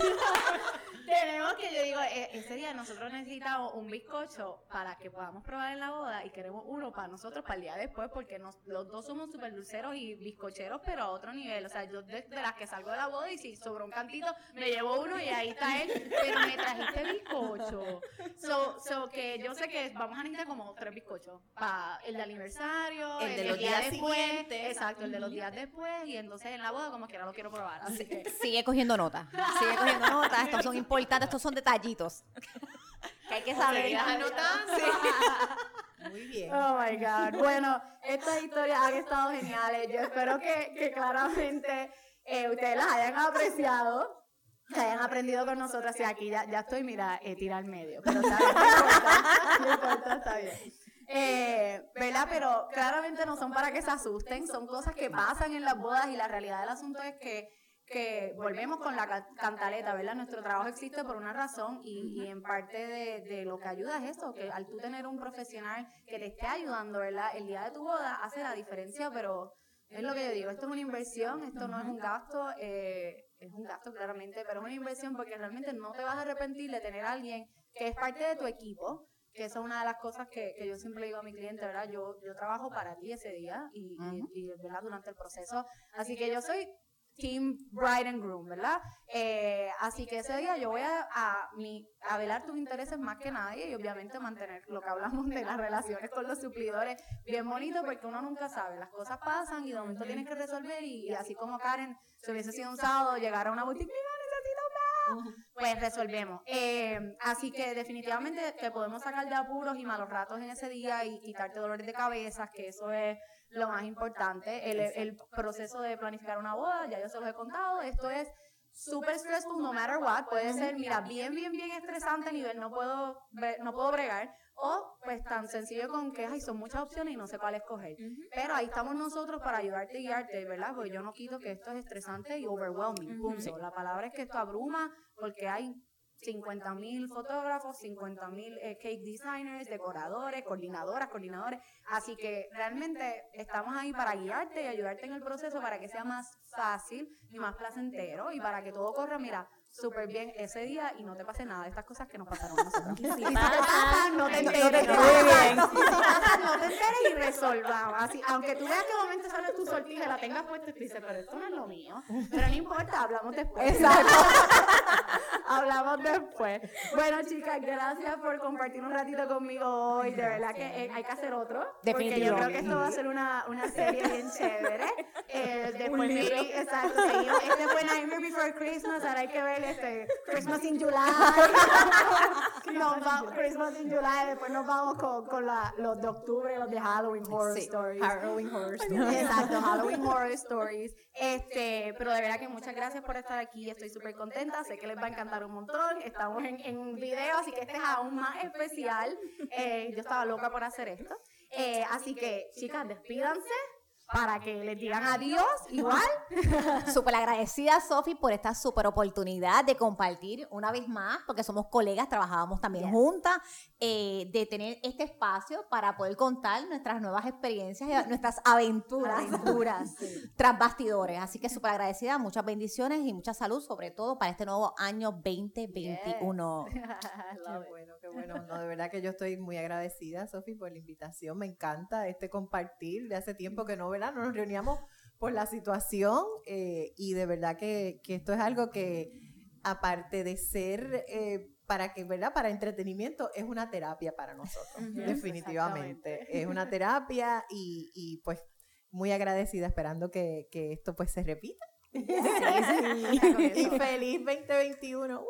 Tenemos que, yo digo, eh, ese día nosotros necesitamos un bizcocho para que podamos probar en la boda y queremos uno para nosotros para el día después porque nos, los dos somos súper dulceros y bizcocheros pero a otro nivel. O sea, yo desde las que salgo de la boda y si sobró un cantito me llevo uno y ahí está él, pero me trajiste bizcocho. So, so que yo sé que vamos a necesitar como tres bizcochos para el de aniversario, El de los día días después, siguientes. exacto, el de los días después y entonces en la boda como quiera lo quiero probar. Así que Sigue cogiendo nota. Sigue cogiendo nota. Estos son importantes, *laughs* estos son detallitos. *laughs* Que hay que saber. Anotando. *laughs* Muy bien. Oh my God. Bueno, estas historias han estado geniales. Yo espero que, que claramente eh, ustedes las hayan apreciado, que hayan aprendido con nosotras. Y aquí ya, ya estoy, mira, eh, tira al medio. Pero está bien, no importa, no importa, está bien. Eh, ¿Verdad? Pero claramente no son para que se asusten, son cosas que pasan en las bodas y la realidad del asunto es que que volvemos con la ca- cantaleta, ¿verdad? Nuestro trabajo existe por una razón y, y en parte de, de lo que ayuda es eso, que al tú tener un profesional que te esté ayudando, ¿verdad? El día de tu boda hace la diferencia, pero es lo que yo digo, esto es una inversión, esto no es un gasto, eh, es un gasto claramente, pero es una inversión porque realmente no te vas a arrepentir de tener a alguien que es parte de tu equipo, que esa es una de las cosas que, que yo siempre digo a mi cliente, ¿verdad? Yo, yo trabajo para ti ese día y, y- y, ¿verdad? Durante el proceso. Así que yo soy Team Bride and Groom, ¿verdad? Eh, así que ese día yo voy a, a, mi, a velar tus intereses más que nadie y obviamente mantener lo que hablamos de las relaciones con los suplidores bien bonito porque uno nunca sabe, las cosas pasan y de momento tienes que resolver y, así como Karen, si hubiese sido un sábado, llegar a una boutique, mira, necesito un brazo", pues resolvemos. Eh, así que definitivamente te podemos sacar de apuros y malos ratos en ese día y quitarte dolores de cabeza, que eso es lo más importante. El, el proceso de planificar una boda, ya yo se los he contado, esto es súper stressful no matter what. Puede ser, mira, bien, bien, bien estresante a nivel no puedo, no puedo bregar. O pues tan sencillo con que ay, son muchas opciones y no sé cuál escoger. Pero ahí estamos nosotros para ayudarte y guiarte, ¿verdad? Porque yo no quito que esto es estresante y overwhelming. Punto. La palabra es que esto abruma porque hay 50 mil fotógrafos, 50 mil cake designers, decoradores, coordinadoras, coordinadores. Así que realmente estamos ahí para guiarte y ayudarte en el proceso para que sea más fácil y más placentero y para que todo corra, mira, súper bien ese día y no te pase nada de estas cosas que nos pasaron a nosotros. Si te pasan, no te te enteres. te no te enteres y resolvamos. Así, aunque tú veas que de momento sale tu sortija la tengas puesta y tú dices, pero esto no es lo mío. Pero no importa, hablamos después. Exacto. *laughs* *laughs* hablamos después. Bueno, chicas, gracias por compartir un ratito conmigo hoy. De verdad que eh, hay que hacer otro. Porque yo creo que esto va a ser una, una serie bien chévere. Eh, *laughs* después, maybe, exacto, seguimos. Este fue Nightmare Before Christmas. Ahora hay que ver este Christmas in July. *laughs* Nos va- Christmas in July. Después nos vamos con, con la- los de octubre, los de Halloween Horror Sí, Stories. Halloween Horror Stories. Exacto, Halloween Horror Stories. Este, pero de verdad que muchas gracias por estar aquí. Estoy súper contenta. Sé que les va a encantar un montón. Estamos en, en video, así que este es aún más especial. Eh, yo estaba loca por hacer esto. Eh, así que, chicas, despídanse para que les digan adiós. Igual. *laughs* Súper agradecida, Sofi, por esta súper oportunidad de compartir una vez más, porque somos colegas, trabajábamos también Yes. juntas, eh, de tener este espacio para poder contar nuestras nuevas experiencias y *laughs* nuestras aventuras, Aventuras. *laughs* tras bastidores. Así que súper agradecida, muchas bendiciones y mucha salud, sobre todo para este nuevo año 2021. Qué bueno, qué bueno. No, de verdad que yo estoy muy agradecida, Sofi, por la invitación. Me encanta este compartir. De hace tiempo que no, ¿verdad? No nos reuníamos por la situación eh, y de verdad que, que esto es algo que, aparte de ser eh, para que, ¿verdad? Para entretenimiento, es una terapia para nosotros, definitivamente. Es una terapia y, y, pues muy agradecida, esperando que, que esto pues se repita. *laughs* y feliz 2021.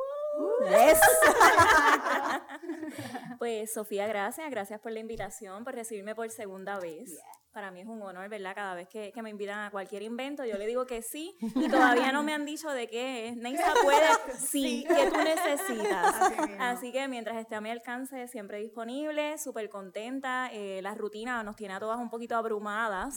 Yes. Pues Sofía, gracias, gracias por la invitación, por recibirme por segunda vez. Para mí es un honor, ¿verdad? Cada vez que, que me invitan a cualquier invento, yo le digo que sí y todavía no me han dicho de qué es. Neisa puede, *laughs* sí, que tú necesitas. *laughs* Así. Así que mientras esté a mi alcance, siempre disponible, súper contenta. Eh, la rutina nos tiene a todas un poquito abrumadas.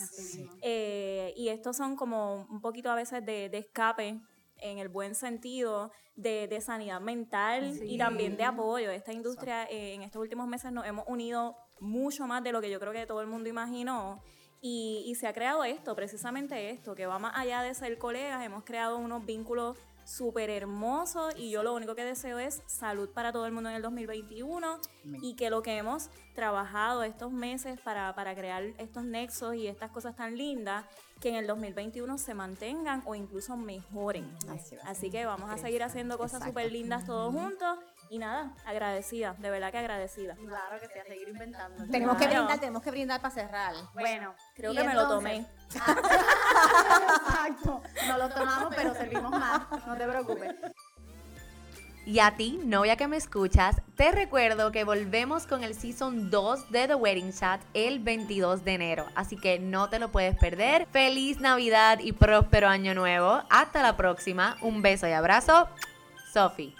Eh, y estos son como un poquito a veces de, de escape en el buen sentido de, de sanidad mental Sí. y también de apoyo. Esta industria eh, en estos últimos meses nos hemos unido mucho más de lo que yo creo que todo el mundo imaginó. Y, y se ha creado esto, precisamente esto, que va más allá de ser colegas, hemos creado unos vínculos súper hermosos y yo lo único que deseo es salud para todo el mundo en el 2021 y que lo que hemos trabajado estos meses para, para crear estos nexos y estas cosas tan lindas, que en el 2021 se mantengan o incluso mejoren. Así. Así que vamos a seguir haciendo cosas súper lindas todos juntos y nada, agradecida, de verdad que agradecida. Claro que sí, a seguir inventando. Tenemos que brindar, tenemos que brindar para cerrar. Bueno, Creo que me lo tomé. *laughs* Exacto. No lo tomamos, pero servimos más. No te preocupes. Y a ti, novia que me escuchas, te recuerdo que volvemos con el Season 2 de The Wedding Chat el 22 de enero, así que no te lo puedes perder. Feliz Navidad y próspero año nuevo. Hasta la próxima. Un beso y abrazo. Sofi.